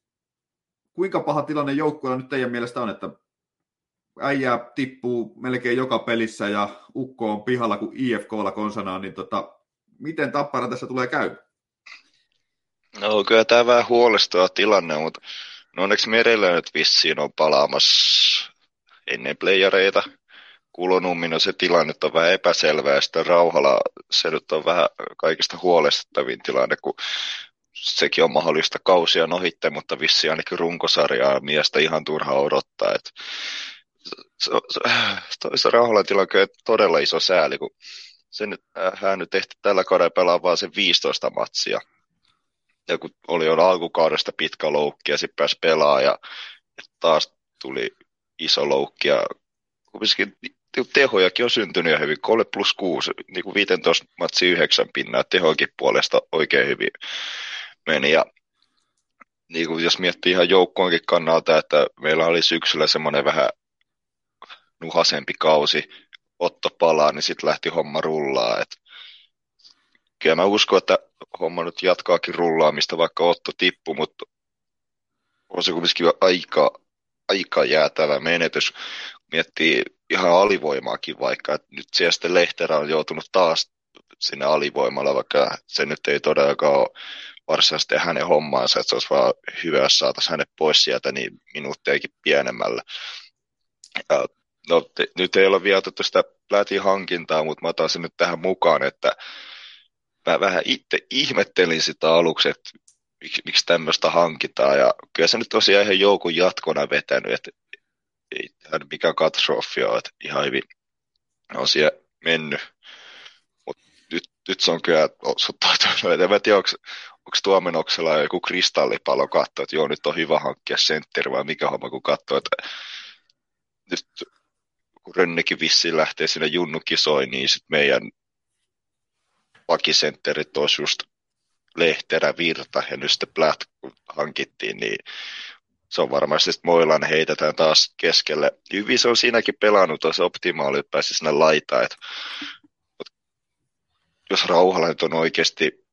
kuinka paha tilanne joukkueella nyt teidän mielestä on, että äijää tippuu melkein joka pelissä ja Ukko on pihalla kuin IFKlla konsanaan, niin tota, miten Tappara tässä tulee käy? No kyllä tämä vähän huolestuva tilanne, mutta no onneksi merellä nyt vissiin on palaamassa ennen playereita. Kulonummino se tilanne on vähän epäselvää ja sitten Rauhala se nyt on vähän kaikista huolestuttavin tilanne, kun sekin on mahdollista kausia ohitte, mutta vissi ainakin runkosarjaa miestä ihan turha odottaa. Et toista Rauhalan tila on todella iso sääli, kun se nyt, äh, hän nyt tehty tällä kaudella pelaa vaan sen 15 matsia. Ja kun oli jo alkukaudesta pitkä loukki ja sitten pääsi pelaa ja taas tuli iso loukki ja kumminkin tehojakin on syntynyt jo hyvin, 3 plus 6, niin kuin 15 matsi 9 pinnaa, tehoikin puolesta oikein hyvin meni. Ja niin kuin jos miettii ihan joukkoonkin kannalta, että meillä oli syksyllä semmoinen vähän nuhasempi kausi, Otto palaa, niin sitten lähti homma rullaa. Et kyllä mä uskon, että homma nyt jatkaakin rullaamista, vaikka Otto tippui, mutta on se kuitenkin aika, aika jäätävä menetys. Miettii ihan alivoimaakin vaikka, että nyt siellä sitten Lehterä on joutunut taas sinne alivoimalla, vaikka se nyt ei todellakaan ole varsinaisesti hänen hommaansa, että se olisi vaan hyvä, jos saataisiin hänet pois sieltä niin minuuttejakin pienemmällä. Ja, no, te, nyt ei ole vielä otettu sitä hankintaa, mutta mä otan sen nyt tähän mukaan, että mä vähän itse ihmettelin sitä aluksi, että miksi, miksi tämmöistä hankitaan, ja kyllä se nyt tosiaan ihan joukun jatkona vetänyt, että ei hän mikään katastrofi ole, että ihan hyvin on siellä mennyt. Mutta nyt, nyt se on kyllä osoittautunut, en tiedä, onko, onko Tuomenoksella joku kristallipalo katsoa, että joo, nyt on hyvä hankkia sentteri vai mikä homma, kun katsoo, että nyt kun Rönnekin vissiin lähtee sinne junnukisoihin, niin sitten meidän vakisentterit olisi just Lehterä, Virta ja nyt sitten Platt, kun hankittiin, niin se on varmasti sitten Moilan heitetään taas keskelle. Hyvin se on siinäkin pelannut, se optimaali, että pääsi sinne laitaan. Et, jos Rauhala nyt on oikeasti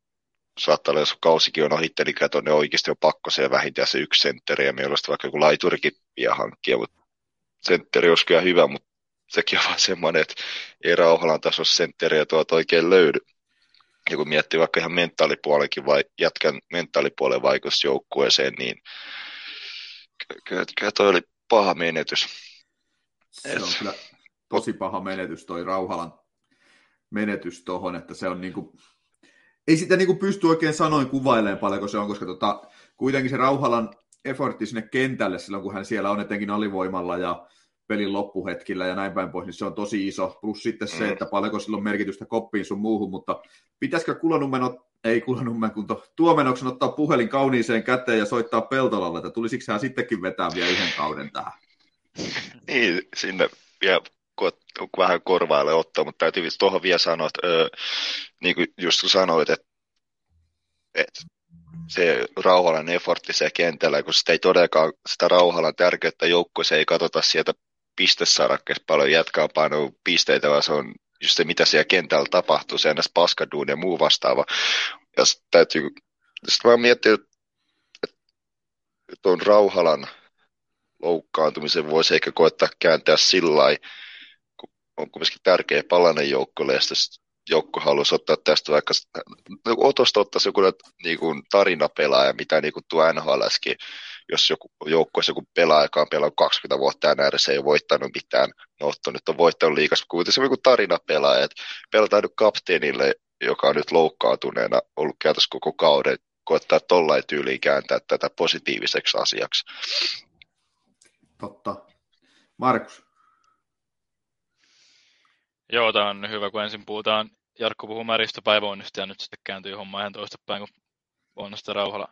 saattaa olla, jos kausikin on ohitte, niin ne oikeasti on pakko se vähintään se yksi sentteri, ja olisi vaikka joku laiturikin pian hankkia, mutta sentteri olisi kyllä hyvä, mutta sekin on vaan semmoinen, että ei Rauhalan tasossa sentteriä tuolta oikein löydy. Ja kun miettii vaikka ihan mentaalipuolenkin vai jätkän mentaalipuolen vaikutusjoukkueeseen, niin kyllä, kyllä toi oli paha menetys. Se on kyllä tosi paha menetys toi Rauhalan menetys tuohon, että se on niinku, ei sitä niinku pysty oikein sanoin kuvailemaan paljon, kun se on, koska tota, kuitenkin se Rauhalan effortti sinne kentälle silloin, kun hän siellä on etenkin alivoimalla ja pelin loppuhetkillä ja näin päin pois, niin se on tosi iso. Plus sitten se, mm. että paljonko sillä on merkitystä koppiin sun muuhun, mutta pitäisikö Kulanummen, ei Kulanummen, kun tuomenoksen ottaa puhelin kauniiseen käteen ja soittaa Peltolalle, että tulisiko hän sittenkin vetää vielä yhden kauden tähän? Niin, sinne vielä vähän korvaille ottaa, mutta täytyy tuohon vielä sanoa, että öö, niin kuin just sanoit, että, että se Rauhalan effortti se kentällä, kun sitä ei todellakaan sitä Rauhalan tärkeyttä joukkueeseen ei katsota sieltä pistesarakkeessa paljon jatkaa painuu pisteitä, vaan se on just se, mitä siellä kentällä tapahtuu, se ennäs paskaduun ja muu vastaava. Ja täytyy sitten vaan miettiä, että tuon Rauhalan loukkaantumisen voisi ehkä koettaa kääntää sillä lailla, kun on kuitenkin tärkeä palanen joukkoille, ja sitten joukko haluaisi ottaa tästä vaikka, no, otosta ottaisi joku niin kuin tarinapelaaja, mitä niin kuin tuo NHLskin, jos joku joukkueessa joku pelaaja, joka on pelannut 20 vuotta ja näin, se ei ole voittanut mitään, no Otto nyt on voittanut liikassa, kuitenkin se on joku tarinapelaaja, että pelataan nyt kapteenille, joka on nyt loukkaantuneena ollut käytössä koko kauden, koettaa tollain tyyliin kääntää tätä positiiviseksi asiaksi. Totta. Markus? Joo, tämä on hyvä, kun ensin puhutaan Jarkko puhuu märistä päiväonnista ja nyt sitten kääntyy homma ihan toistepäin, kun on sitä rauhalla,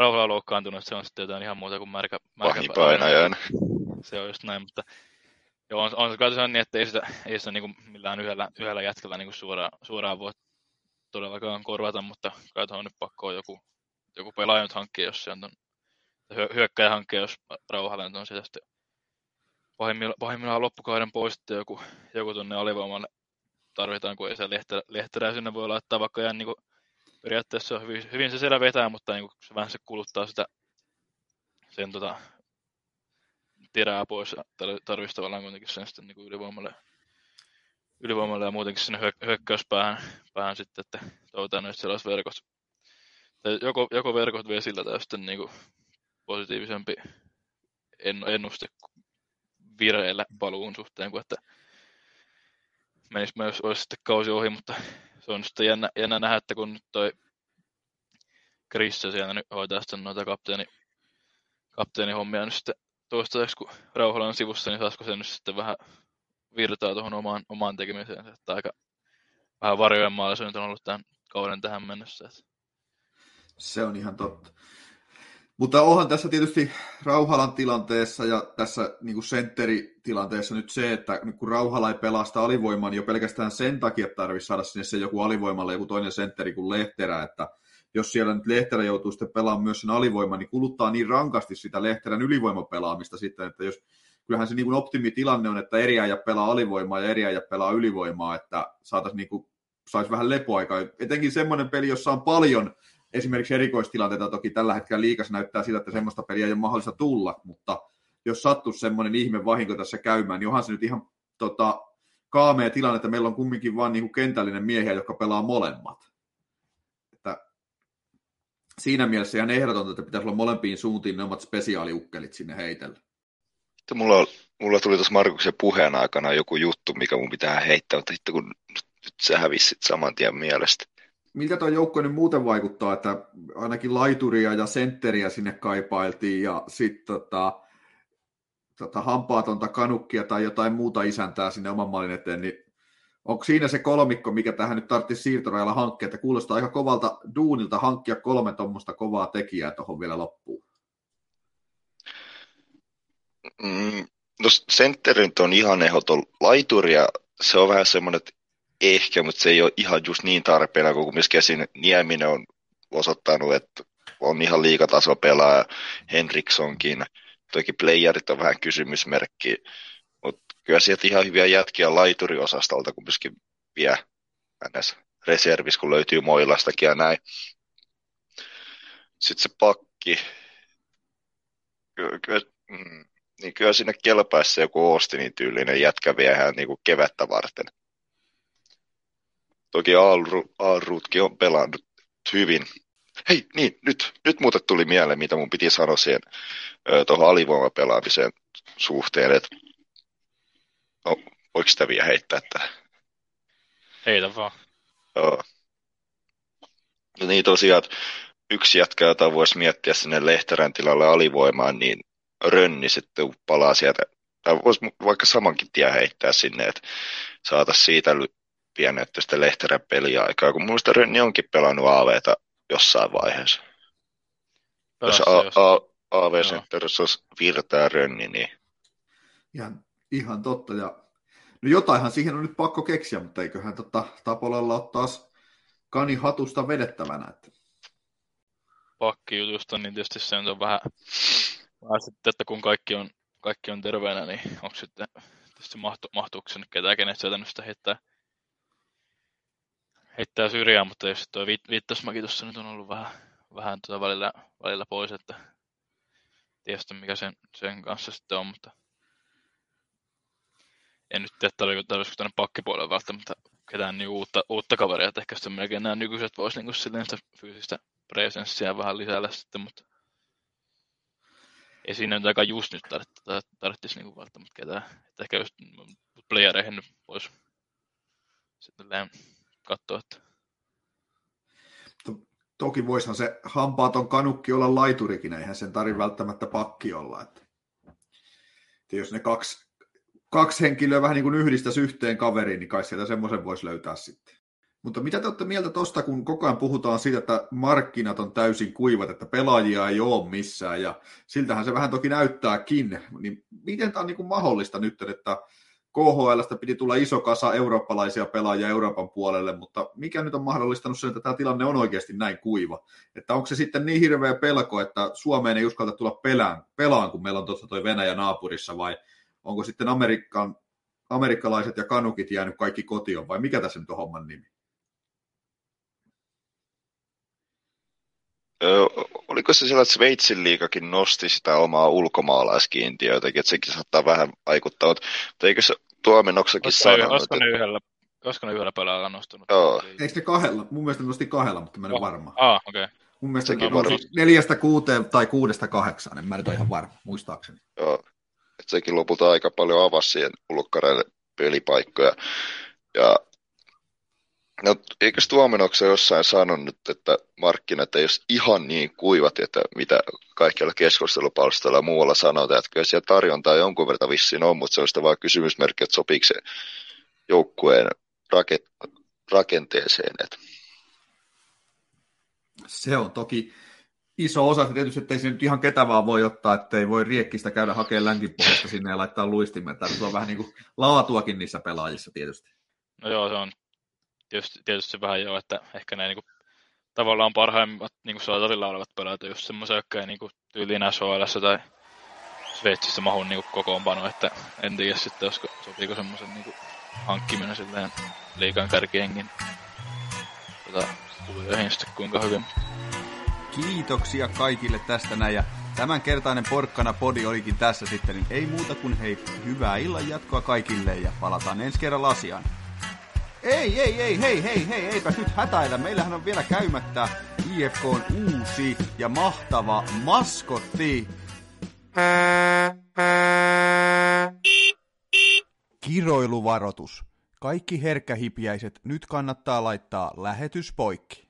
rauhalla loukkaantunut. Se on sitten jotain ihan muuta kuin märkä, märkä painajan. Se on just näin, mutta joo, on, on se kai niin, että ei sitä, ei sitä niin kuin millään yhdellä, yhdellä jätkellä niin kuin suoraan, suoraan voi todellakaan korvata, mutta kai on nyt pakko joku, joku pelaaja nyt hankkia, jos se on ton, hyökkäjä hankkia, jos rauhalle on sitä sitten pahimmillaan, pahimmillaan loppukauden poistettu joku, joku tuonne alivoimalle tarvitaan, kun ei se lehterä, lehterää sinne voi laittaa vaikka ihan niin periaatteessa on hyvin, hyvin se siellä vetää, mutta niin se vähän se kuluttaa sitä sen tota, terää pois tarvitsisi tavallaan kuitenkin sen sitten niin ylivoimalle, ylivoimalle ja muutenkin sinne hyökkäyspäähän päähän sitten, että toivotaan nyt sellaiset verkot, tai joko, joko verkot vesillä tai sitten niin kuin positiivisempi ennuste vireillä paluun suhteen, kuin että menisi myös olisi sitten kausi ohi, mutta on sitten jännä, jännä nähdä, että kun toi Chris siellä nyt hoitaa sitten noita kapteeni, kapteeni hommia nyt sitten toistaiseksi, kun Rauhala on sivussa, niin saisiko se nyt sitten vähän virtaa tuohon omaan, omaan tekemiseen, että aika vähän varjojen maalla se nyt on ollut tämän kauden tähän mennessä. Se on ihan totta. Mutta onhan tässä tietysti Rauhalan tilanteessa ja tässä niin sentteritilanteessa nyt se, että kun Rauhala ei pelasta alivoimaa, niin jo pelkästään sen takia tarvitsisi saada sinne se joku alivoimalle joku toinen sentteri kuin Lehterä, että jos siellä nyt Lehterä joutuu sitten pelaamaan myös sen alivoiman, niin kuluttaa niin rankasti sitä Lehterän ylivoimapelaamista sitten, että jos kyllähän se niin optimitilanne on, että eri ja pelaa alivoimaa ja eri ja pelaa ylivoimaa, että saataisiin niin saisi vähän lepoaikaa. Etenkin semmoinen peli, jossa on paljon esimerkiksi erikoistilanteita toki tällä hetkellä liikassa näyttää siltä, että semmoista peliä ei ole mahdollista tulla, mutta jos sattuu semmoinen ihme vahinko tässä käymään, niin onhan se nyt ihan tota, kaamea tilanne, että meillä on kumminkin vain niin kentällinen miehiä, jotka pelaa molemmat. Että siinä mielessä ihan ehdotonta, että pitäisi olla molempiin suuntiin ne omat spesiaaliukkelit sinne heitellä. Mulla, mulla tuli tuossa Markuksen puheen aikana joku juttu, mikä mun pitää heittää, mutta sitten kun nyt sä hävisit saman tien mielestä miltä tuo joukko nyt muuten vaikuttaa, että ainakin laituria ja sentteriä sinne kaipailtiin ja sitten tota, tota, hampaatonta kanukkia tai jotain muuta isäntää sinne oman maalin eteen, niin onko siinä se kolmikko, mikä tähän nyt tarvitsisi siirtorajalla hankkia, että kuulostaa aika kovalta duunilta hankkia kolme tuommoista kovaa tekijää tuohon vielä loppuun? Mm, no sentterin on ihan ehdoton laituria, se on vähän semmoinen, että ehkä, mutta se ei ole ihan just niin tarpeena, kun myöskin Nieminen on osoittanut, että on ihan liikataso pelaaja, Henrikssonkin. Toki playerit on vähän kysymysmerkki, mutta kyllä sieltä ihan hyviä jätkiä laituriosastolta, kun myöskin vie ns. reservis, kun löytyy Moilastakin ja näin. Sitten se pakki, kyllä, kyllä, mm, niin kyllä sinne kelpaisi joku Austinin tyylinen jätkä vie ihan niin kuin kevättä varten. Toki Aalruutkin on pelannut hyvin. Hei, niin, nyt, nyt muuten tuli mieleen, mitä mun piti sanoa siihen tuohon alivoimapelaamiseen suhteen, että no, voiko sitä vielä heittää että Heitä vaan. Joo. No niin tosiaan, yksi jätkä, jota voisi miettiä sinne Lehterän tilalle alivoimaan, niin Rönni sitten palaa sieltä, tai voisi vaikka samankin tie heittää sinne, että saataisiin siitä pienetty sitä Lehterän peliaikaa, kun muista Rönni onkin pelannut AVta jossain vaiheessa. Jos A, A, AV Centerissä olisi virtaa Rönni, niin... Ihan, ihan totta, ja no jotainhan siihen on nyt pakko keksiä, mutta eiköhän tota, Tapolalla ole taas kani hatusta vedettävänä. Että... Pakkijutusta, niin tietysti se on vähän, vähän sitten, että kun kaikki on, kaikki on terveenä, niin onko sitten tietysti mahtu, mahtuuko se nyt ketään, kenet sieltä nyt sitä heittää heittää syrjään, mutta jos tuo viittosmäki tuossa nyt on ollut vähän, vähän tuota välillä, välillä pois, että tietysti mikä sen, sen kanssa sitten on, mutta en nyt tiedä, tarvitsisiko tänne pakkipuolelle välttämättä ketään niin uutta, uutta kaveria, että ehkä sitten melkein nämä nykyiset voisi niin silleen sitä fyysistä presenssiä vähän lisäillä sitten, mutta ei siinä nyt aika just nyt tarvitsisi niin välttämättä ketään, että ehkä just playereihin nyt voisi sitten katsoa. Että... Toki voisihan se hampaaton kanukki olla laiturikin, eihän sen tarvitse välttämättä pakki olla. Että... että jos ne kaksi, kaksi henkilöä vähän niin kuin yhdistäisi yhteen kaveriin, niin kai sieltä semmoisen voisi löytää sitten. Mutta mitä te olette mieltä tuosta, kun koko ajan puhutaan siitä, että markkinat on täysin kuivat, että pelaajia ei ole missään, ja siltähän se vähän toki näyttääkin, niin miten tämä on niin kuin mahdollista nyt, että KHLstä piti tulla iso kasa eurooppalaisia pelaajia Euroopan puolelle, mutta mikä nyt on mahdollistanut sen, että tämä tilanne on oikeasti näin kuiva? Että onko se sitten niin hirveä pelko, että Suomeen ei uskalta tulla pelään, pelaan, kun meillä on tuossa toi Venäjä naapurissa, vai onko sitten Amerikan, amerikkalaiset ja kanukit jäänyt kaikki kotiin, vai mikä tässä nyt on homman nimi? Oliko se sillä, että Sveitsin liikakin nosti sitä omaa ulkomaalaiskiintiöitäkin, että sekin saattaa vähän vaikuttaa, mutta eikö se tuomenoksakin sanonut, olisiko ne yhdellä, olisiko ne yhdellä pelaajalla nostanut? Joo. Eikö ne kahdella? Mun mielestä ne nosti kahdella, mutta mä en ole varma. Ah, okei. Okay. Mun mielestä Sekin varmasti. neljästä kuuteen tai kuudesta kahdeksaan, en mä nyt ole ihan varma, muistaakseni. Joo. Et sekin lopulta aika paljon avasi siihen ulkkareille pelipaikkoja. Ja no, eikö Tuomenoksa jossain sanonut, että markkinat ei ole ihan niin kuivat, että mitä kaikkialla keskustelupalstoilla ja muualla sanotaan, että kyllä siellä tarjontaa jonkun verran vissiin on, mutta se on sitä vaan kysymysmerkki, että sopiiko se joukkueen rake- rakenteeseen. Että Se on toki iso osa, tietysti, että ei se nyt ihan ketä vaan voi ottaa, että ei voi riekkistä käydä hakemaan länkipohjasta sinne ja laittaa luistimen. Täytyy olla vähän niin kuin laatuakin niissä pelaajissa tietysti. No joo, se on tietysti, tietysti vähän joo, että ehkä ne niinku, tavallaan parhaimmat niinku saatavilla olevat pelaajat just semmoisia, jotka ei niinku tyyliin SHL tai Sveitsissä mahu niinku kokoonpano, että en tiedä sitten, olisiko, sopiiko semmoisen niinku hankkiminen silleen liikan kärkiengin tota, kuvioihin sitten kuinka hyvin. Kiitoksia kaikille tästä näin ja tämänkertainen Porkkana podi olikin tässä sitten, niin ei muuta kuin hei, hyvää illan jatkoa kaikille ja palataan ensi kerralla asiaan. Ei, ei, ei, hei, hei, hei, eipäs nyt hätäillä. Meillähän on vielä käymättä IFK on uusi ja mahtava maskotti. Kiroiluvaroitus. Kaikki herkkähipiäiset nyt kannattaa laittaa lähetys poikki.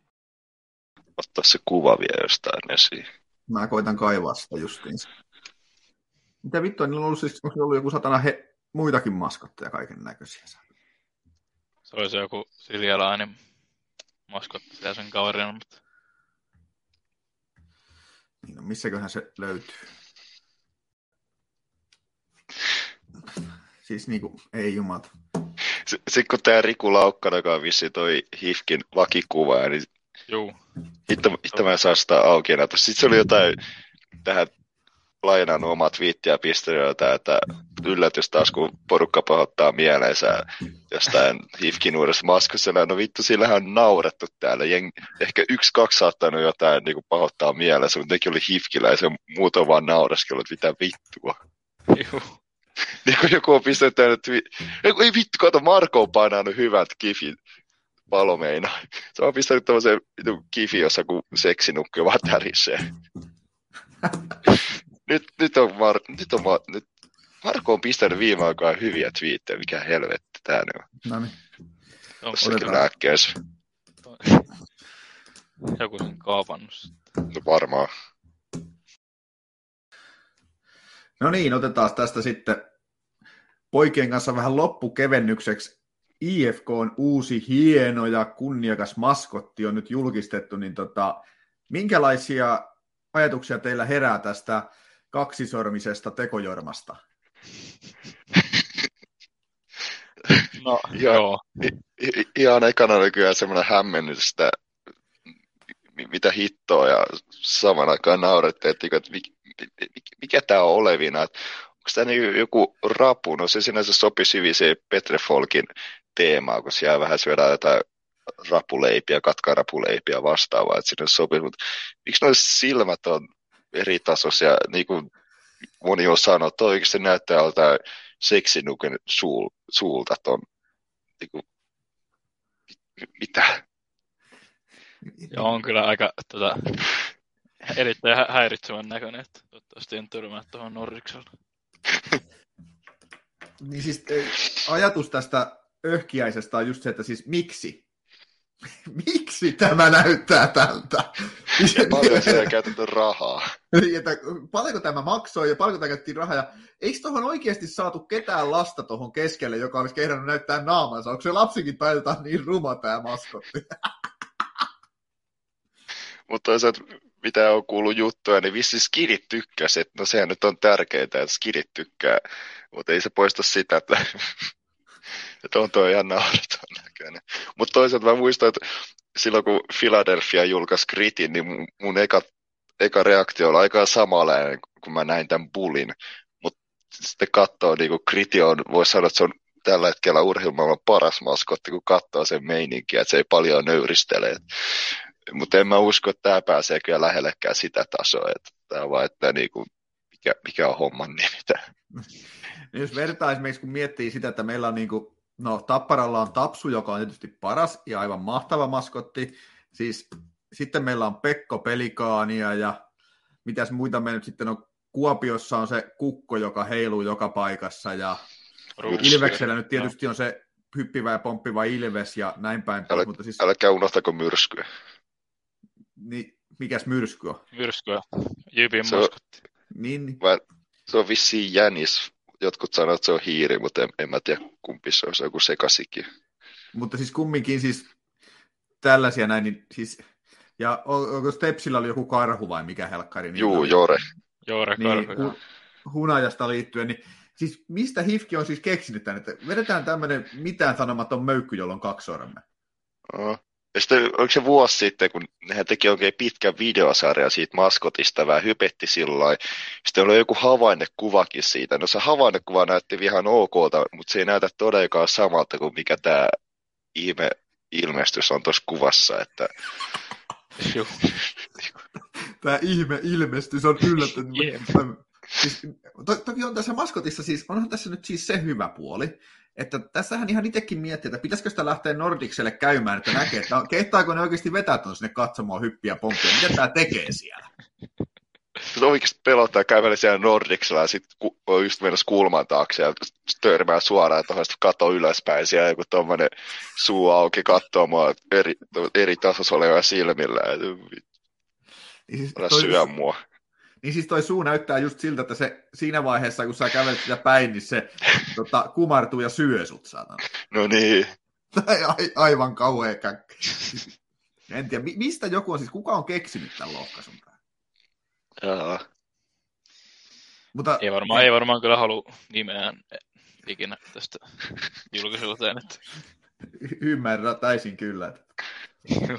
ottaa se kuva vielä jostain esiin. Mä koitan kaivaa sitä justiinsa. Mitä vittua, niillä on ollut, siis, onko ollut joku satana he, muitakin maskotteja kaiken näköisiä. Se olisi joku sirjalainen maskotti ja sen kaverina, mutta Niin, no, missäköhän se löytyy? Siis niinku, ei jumata. Sitten kun tämä Riku Laukkanen, joka on vissi toi Hifkin vakikuva, niin juu. Hitto, hitto mä en saa sitä auki enää. Sitten se oli jotain tähän lainannut omat twiittiä jotain, että yllätys taas, kun porukka pahoittaa mieleensä jostain Hifkin uudessa maskassa. No vittu, sillähän on naurettu täällä. Jeng, ehkä yksi, kaksi saattanut jotain niin pahoittaa mielensä, mutta nekin oli Hifkillä ja se muuta vaan nauraskellut, että mitä vittua. Niin kun joku on pistänyt tänne, twi- ei, ei vittu, kato, Marko on painanut hyvät kifin palomeina. Se on pistänyt tämmöisen kifi, jossa kun seksinukki vaan tärisee. nyt, nyt on, Mar- nyt on Mar- nyt Marko on pistänyt viime aikoina hyviä twiittejä, mikä helvetti tää nyt on. No niin. Onko Tossakin Otetaan. lääkkeessä. joku sen kaapannut? No varmaan. No niin, otetaan tästä sitten poikien kanssa vähän loppukevennykseksi. IFK on uusi hieno ja kunniakas maskotti on nyt julkistettu, niin tota, minkälaisia ajatuksia teillä herää tästä kaksisormisesta tekojormasta? No, Joo. I- ihan ekana oli kyllä semmoinen hämmennys, että mi- mitä hittoa ja saman aikaan naurettiin, että, että mi- mi- mi- mikä tämä on olevina, onko tämä niin joku rapu, no se sinänsä sopisi hyvin se Petre Folkin teemaa, kun siellä vähän syödään jotain rapuleipiä, katkarapuleipiä vastaavaa, että sinne sopii, mutta miksi nuo silmät on eri tasoisia, niin kuin moni on sanonut, toi oikeasti näyttää joltain seksinuken suul, suulta ton, niin kuin, mitä? Ja on kyllä aika tota, erittäin hä- häiritsevän näköinen, että toivottavasti en törmää tuohon Norriksella. Niin siis ajatus tästä öhkiäisestä on just se, että siis miksi? miksi tämä näyttää tältä? Ja paljon siellä käytetty rahaa. Niin, että paljonko tämä maksoi ja paljonko tämä käytettiin rahaa. Ja eikö tuohon oikeasti saatu ketään lasta tuohon keskelle, joka olisi kehdannut näyttää naamansa? Onko se lapsikin taideta niin ruma tämä maskotti? Mutta toisaalta, mitä on kuullut juttuja, niin vissi skidit tykkäsi, että no sehän nyt on tärkeää, että skidit tykkää, mutta ei se poista sitä, että, että on tuo ihan naureton näköinen. Mutta toisaalta mä muistan, että silloin kun Philadelphia julkaisi Gritin, niin mun- eka, eka reaktio oli aika samanlainen, kun mä näin tämän Bullin. Mutta sitten katsoo, niin kuin Griti on, voisi sanoa, että se on tällä hetkellä urheilumaailman paras maskotti, kun katsoo sen meininkiä, että se ei paljon nöyristele. Mutta en mä usko, että tämä pääsee kyllä lähellekään sitä tasoa, että tämä vaan, että niinku, mikä, mikä on homman nimi. Niin jos vertaa esimerkiksi, kun miettii sitä, että meillä on niinku, no Tapparalla on Tapsu, joka on tietysti paras ja aivan mahtava maskotti. Siis sitten meillä on Pekko Pelikaania ja mitäs muita me nyt sitten on. Kuopiossa on se kukko, joka heiluu joka paikassa ja Ruuski. Ilveksellä nyt tietysti no. on se hyppivä ja pomppiva Ilves ja näin päin. Älä, mutta siis... Älkää unohtako myrskyä. Niin, mikäs myrsky on? Myrsky on Jypin se maskotti. Niin. niin. se on vissiin jänis. Jotkut sanoo, että se on hiiri, mutta en, en mä tiedä kumpi se on, se on joku sekasikin. Mutta siis kumminkin siis tällaisia näin, niin siis, ja onko Stepsillä oli joku karhu vai mikä helkkari? Niin Juu, Jore. Jore niin, karhu, hu, hunajasta liittyen, niin siis mistä Hifki on siis keksinyt tämän, että vedetään tämmöinen mitään sanomaton möykky, jolla on kaksi sormea? Oh. Ja sitten oliko se vuosi sitten, kun hän teki oikein pitkän videosarjan siitä maskotista, vähän hypetti sillä Sitten oli joku havainnekuvakin siitä. No se havainnekuva näytti ihan okolta, mutta se ei näytä todellakaan samalta kuin mikä tämä ihme ilmestys on tuossa kuvassa. Että... tämä ihme ilmestys on yllättänyt. Yeah. Siis, to, toki on tässä maskotissa siis, onhan tässä nyt siis se hyvä puoli, että tässähän ihan itsekin miettii, että pitäisikö sitä lähteä Nordikselle käymään, että näkee, että kehtaako ne oikeasti vetää tuon sinne katsomaan hyppiä pomppia, mitä tämä tekee siellä. Se oikeasti pelottaa käydä siellä Nordiksella ja sitten on just mennä kulman taakse ja törmää suoraan tuohon kato ylöspäin siellä joku tuommoinen suu auki katsoo mua eri, eri tasossa olevaa silmillä. Niin siis syö mua. Niin siis toi suu näyttää just siltä, että se siinä vaiheessa, kun sä kävelet sitä päin, niin se tota, kumartuu ja syö sut, saatana. No niin. A, aivan kauhea käkki. En tiedä, mistä joku on siis, kuka on keksinyt tämän lohkaisun Jaa. Mutta, ei, varmaan, ei varmaan kyllä halua nimeään ikinä tästä julkisuuteen. Että... Ymmärrän täysin kyllä. Että...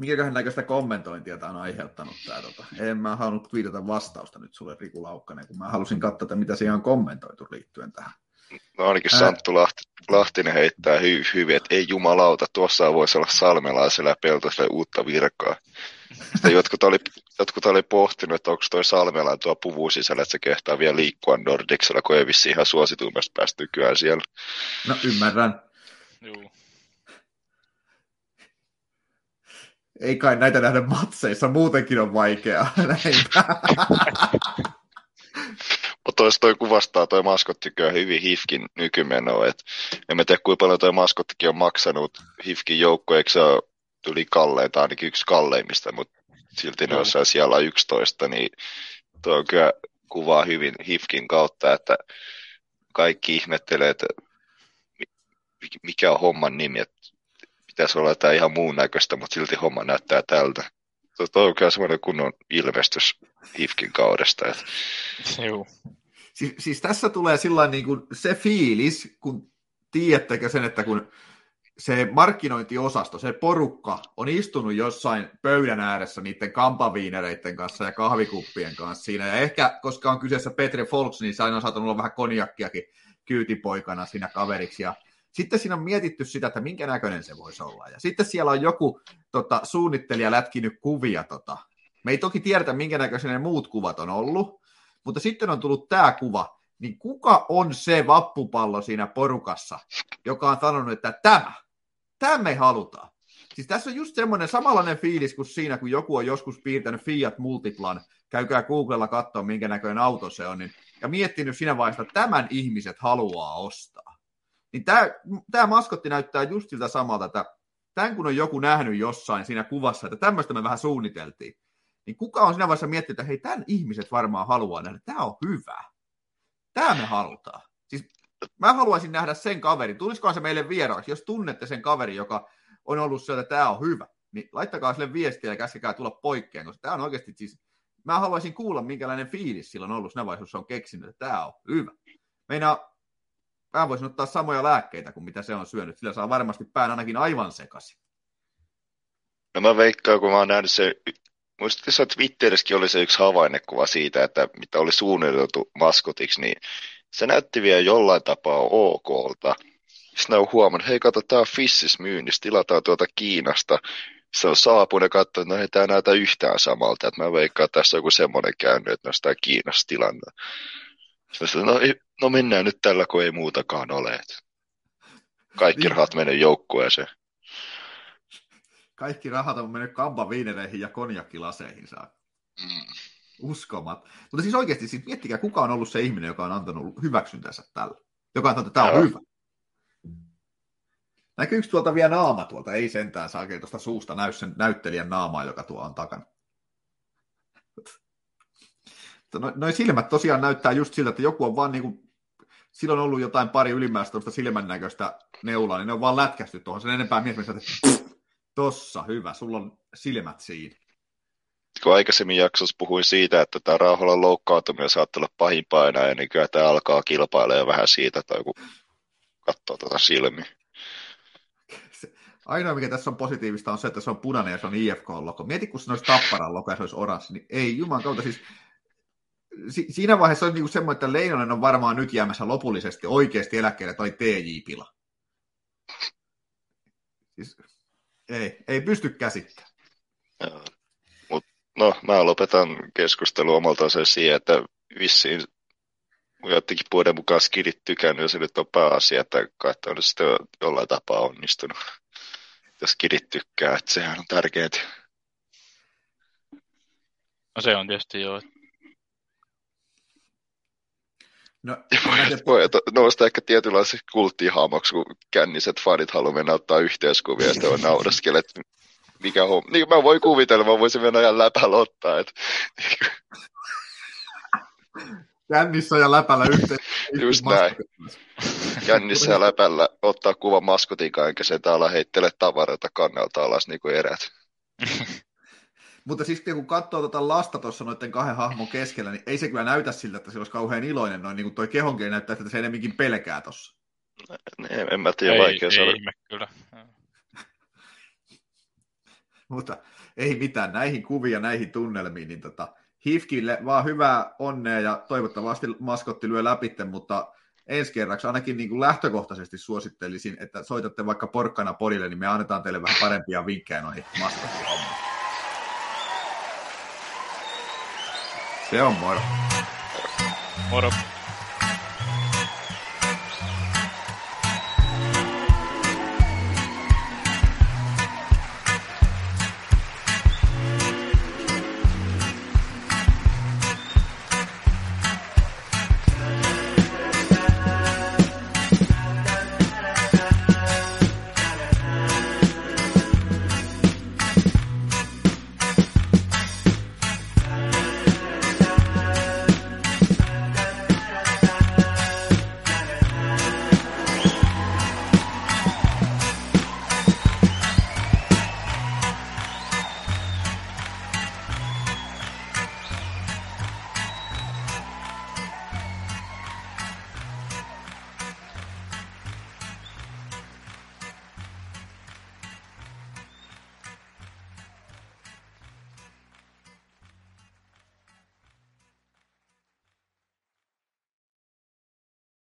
Mikäköhän näköistä kommentointia tämä on aiheuttanut tämä? Tota. En mä halunnut viitata vastausta nyt sulle Riku Laukkanen, kun mä halusin katsoa, että mitä siihen on kommentoitu liittyen tähän. No ainakin Santtu Lahti, Lahtinen heittää hy, hyvin, että ei jumalauta, tuossa voisi olla salmelaisella ja peltoisella uutta virkaa. Sitten jotkut oli, jotkut oli pohtinut, että onko toi Salmelan tuo puvun sisällä, että se kehtaa vielä liikkua Nordicsella, kun ei vissi ihan suosituimmasta päästä nykyään siellä. No ymmärrän. Joo. Ei kai näitä nähdä matseissa, muutenkin on vaikeaa. Mutta toi kuvastaa toi maskottikin hyvin Hifkin nykymenoa. Et en mä tiedä kuinka paljon toi maskottikin on maksanut Hifkin joukko, eikö se ole yli kallein, tai ainakin yksi kalleimmista, mutta silti ne on siellä 11, niin tuo on kyllä kuvaa hyvin Hifkin kautta, että kaikki ihmettelee, että mikä on homman nimi, että pitäisi olla jotain ihan muun näköistä, mutta silti homma näyttää tältä. Tuo on kyllä semmoinen kunnon ilmestys Hifkin kaudesta. Että... Joo. Siis, siis, tässä tulee sillä niin kuin se fiilis, kun tiedättekö sen, että kun se markkinointiosasto, se porukka on istunut jossain pöydän ääressä niiden kampaviinereiden kanssa ja kahvikuppien kanssa siinä. Ja ehkä, koska on kyseessä Petri Folks, niin se aina on saattanut olla vähän konjakkiakin kyytipoikana siinä kaveriksi. Ja sitten siinä on mietitty sitä, että minkä näköinen se voisi olla. Ja sitten siellä on joku tota, suunnittelija lätkinyt kuvia. Tota. Me ei toki tiedetä, minkä näköisiä ne muut kuvat on ollut, mutta sitten on tullut tämä kuva. Niin kuka on se vappupallo siinä porukassa, joka on sanonut, että tämä, tämä me halutaan. Siis tässä on just semmoinen samanlainen fiilis kuin siinä, kun joku on joskus piirtänyt Fiat Multiplan, käykää Googlella katsoa, minkä näköinen auto se on, niin, ja miettinyt siinä vaiheessa, että tämän ihmiset haluaa ostaa. Niin tämä, tämä maskotti näyttää just siltä samalta, että tämän kun on joku nähnyt jossain siinä kuvassa, että tämmöistä me vähän suunniteltiin, niin kuka on siinä vaiheessa miettinyt, että hei, tämän ihmiset varmaan haluaa nähdä, tämä on hyvä. Tämä me halutaan. Siis mä haluaisin nähdä sen kaverin, tulisikohan se meille vieraaksi, jos tunnette sen kaverin, joka on ollut sieltä, että tämä on hyvä, niin laittakaa sille viestiä ja käskekää tulla poikkeen, koska tämä on oikeasti siis, mä haluaisin kuulla, minkälainen fiilis sillä on ollut siinä vaiheessa, on keksinyt, että tämä on hyvä. Meinaa, mä voisin ottaa samoja lääkkeitä kuin mitä se on syönyt, sillä saa varmasti pään ainakin aivan sekaisin. No mä veikkaan, kun mä oon nähnyt se, muistatko Twitterissäkin oli se yksi havainnekuva siitä, että mitä oli suunniteltu maskotiksi, niin se näytti vielä jollain tapaa okolta. Sitten on huomannut, hei kato, tää on Fissis myynnissä, tilataan tuota Kiinasta. se on saapunut ja katsoo, että no ei tämä näytä yhtään samalta, että mä veikkaan, että tässä on joku semmoinen käynyt, että no sitä Kiinassa tilanne. Sitten no, no mennään nyt tällä, kun ei muutakaan ole. Kaikki niin. rahat menee joukkueeseen. Kaikki rahat on mennyt viinereihin ja konjakkilaseihin saa. Mm. Uskomat. Mutta siis oikeasti, siis miettikää, kuka on ollut se ihminen, joka on antanut hyväksyntänsä tällä. Joka on sanonut, että tämä on hyvä. Näkyykö tuolta vielä naama tuolta? Ei sentään saa tuosta suusta näy sen näyttelijän naamaa, joka tuo on takana. No, noin silmät tosiaan näyttää just siltä, että joku on vaan niin kuin, sillä on ollut jotain pari ylimääräistä silmän näköistä neulaa, niin ne on vaan lätkästy tuohon. Sen enempää miettimistä, että tossa, hyvä, sulla on silmät siinä. Kun aikaisemmin jaksossa puhuin siitä, että tämä rauhalla loukkaantuminen saattaa olla pahimpaa enää, ja niin kyllä tämä alkaa kilpailemaan vähän siitä, tai kun katsoo tuota silmiä. Ainoa, mikä tässä on positiivista, on se, että se on punainen ja se on IFK-logo. Mieti, kun se olisi Tapparan logo ja se olisi oranssi, niin ei, juman kautta, siis si- siinä vaiheessa on niinku semmoinen, että Leinonen on varmaan nyt jäämässä lopullisesti oikeasti eläkkeelle tai TJ-pila. Siis, ei, ei pysty käsittämään. Mut, no, mä lopetan keskustelua omalta se siihen, että vissiin jotenkin vuoden mukaan skidit tykännyt, ja se nyt on pääasia, että kai on sitten jollain tapaa onnistunut jos kidit tykkää, että sehän on tärkeää. No se on tietysti joo. No, voi nousta ehkä tietynlaisessa kulttihaamoksi, kun känniset fanit haluaa mennä ottaa yhteiskuvia, ja sitten on nauraskelet, mikä on. Niin mä voin kuvitella, mä voisin mennä ihan läpällä ottaa. Että... Kännissä ja läpällä yhteen. Just näin kännissä ja läpällä ottaa kuva maskotin enkä sen täällä heittele tavaroita kannalta alas niin kuin erät. Mutta siis kun katsoo tuota lasta tuossa noiden kahden hahmon keskellä, niin ei se kyllä näytä siltä, että se olisi kauhean iloinen. Noin niin kuin toi kehonkin näyttää, että se enemmänkin pelkää tuossa. En, en mä tiedä, ei, vaikea ei, saada. Ei, kyllä. Mutta ei mitään, näihin kuvia, näihin tunnelmiin, niin tota, Hifkille vaan hyvää onnea ja toivottavasti maskotti lyö läpi, mutta ensi kerraksi ainakin niin kuin lähtökohtaisesti suosittelisin, että soitatte vaikka porkkana podille, niin me annetaan teille vähän parempia vinkkejä noihin maskottihommiin. Se on moro. Moro.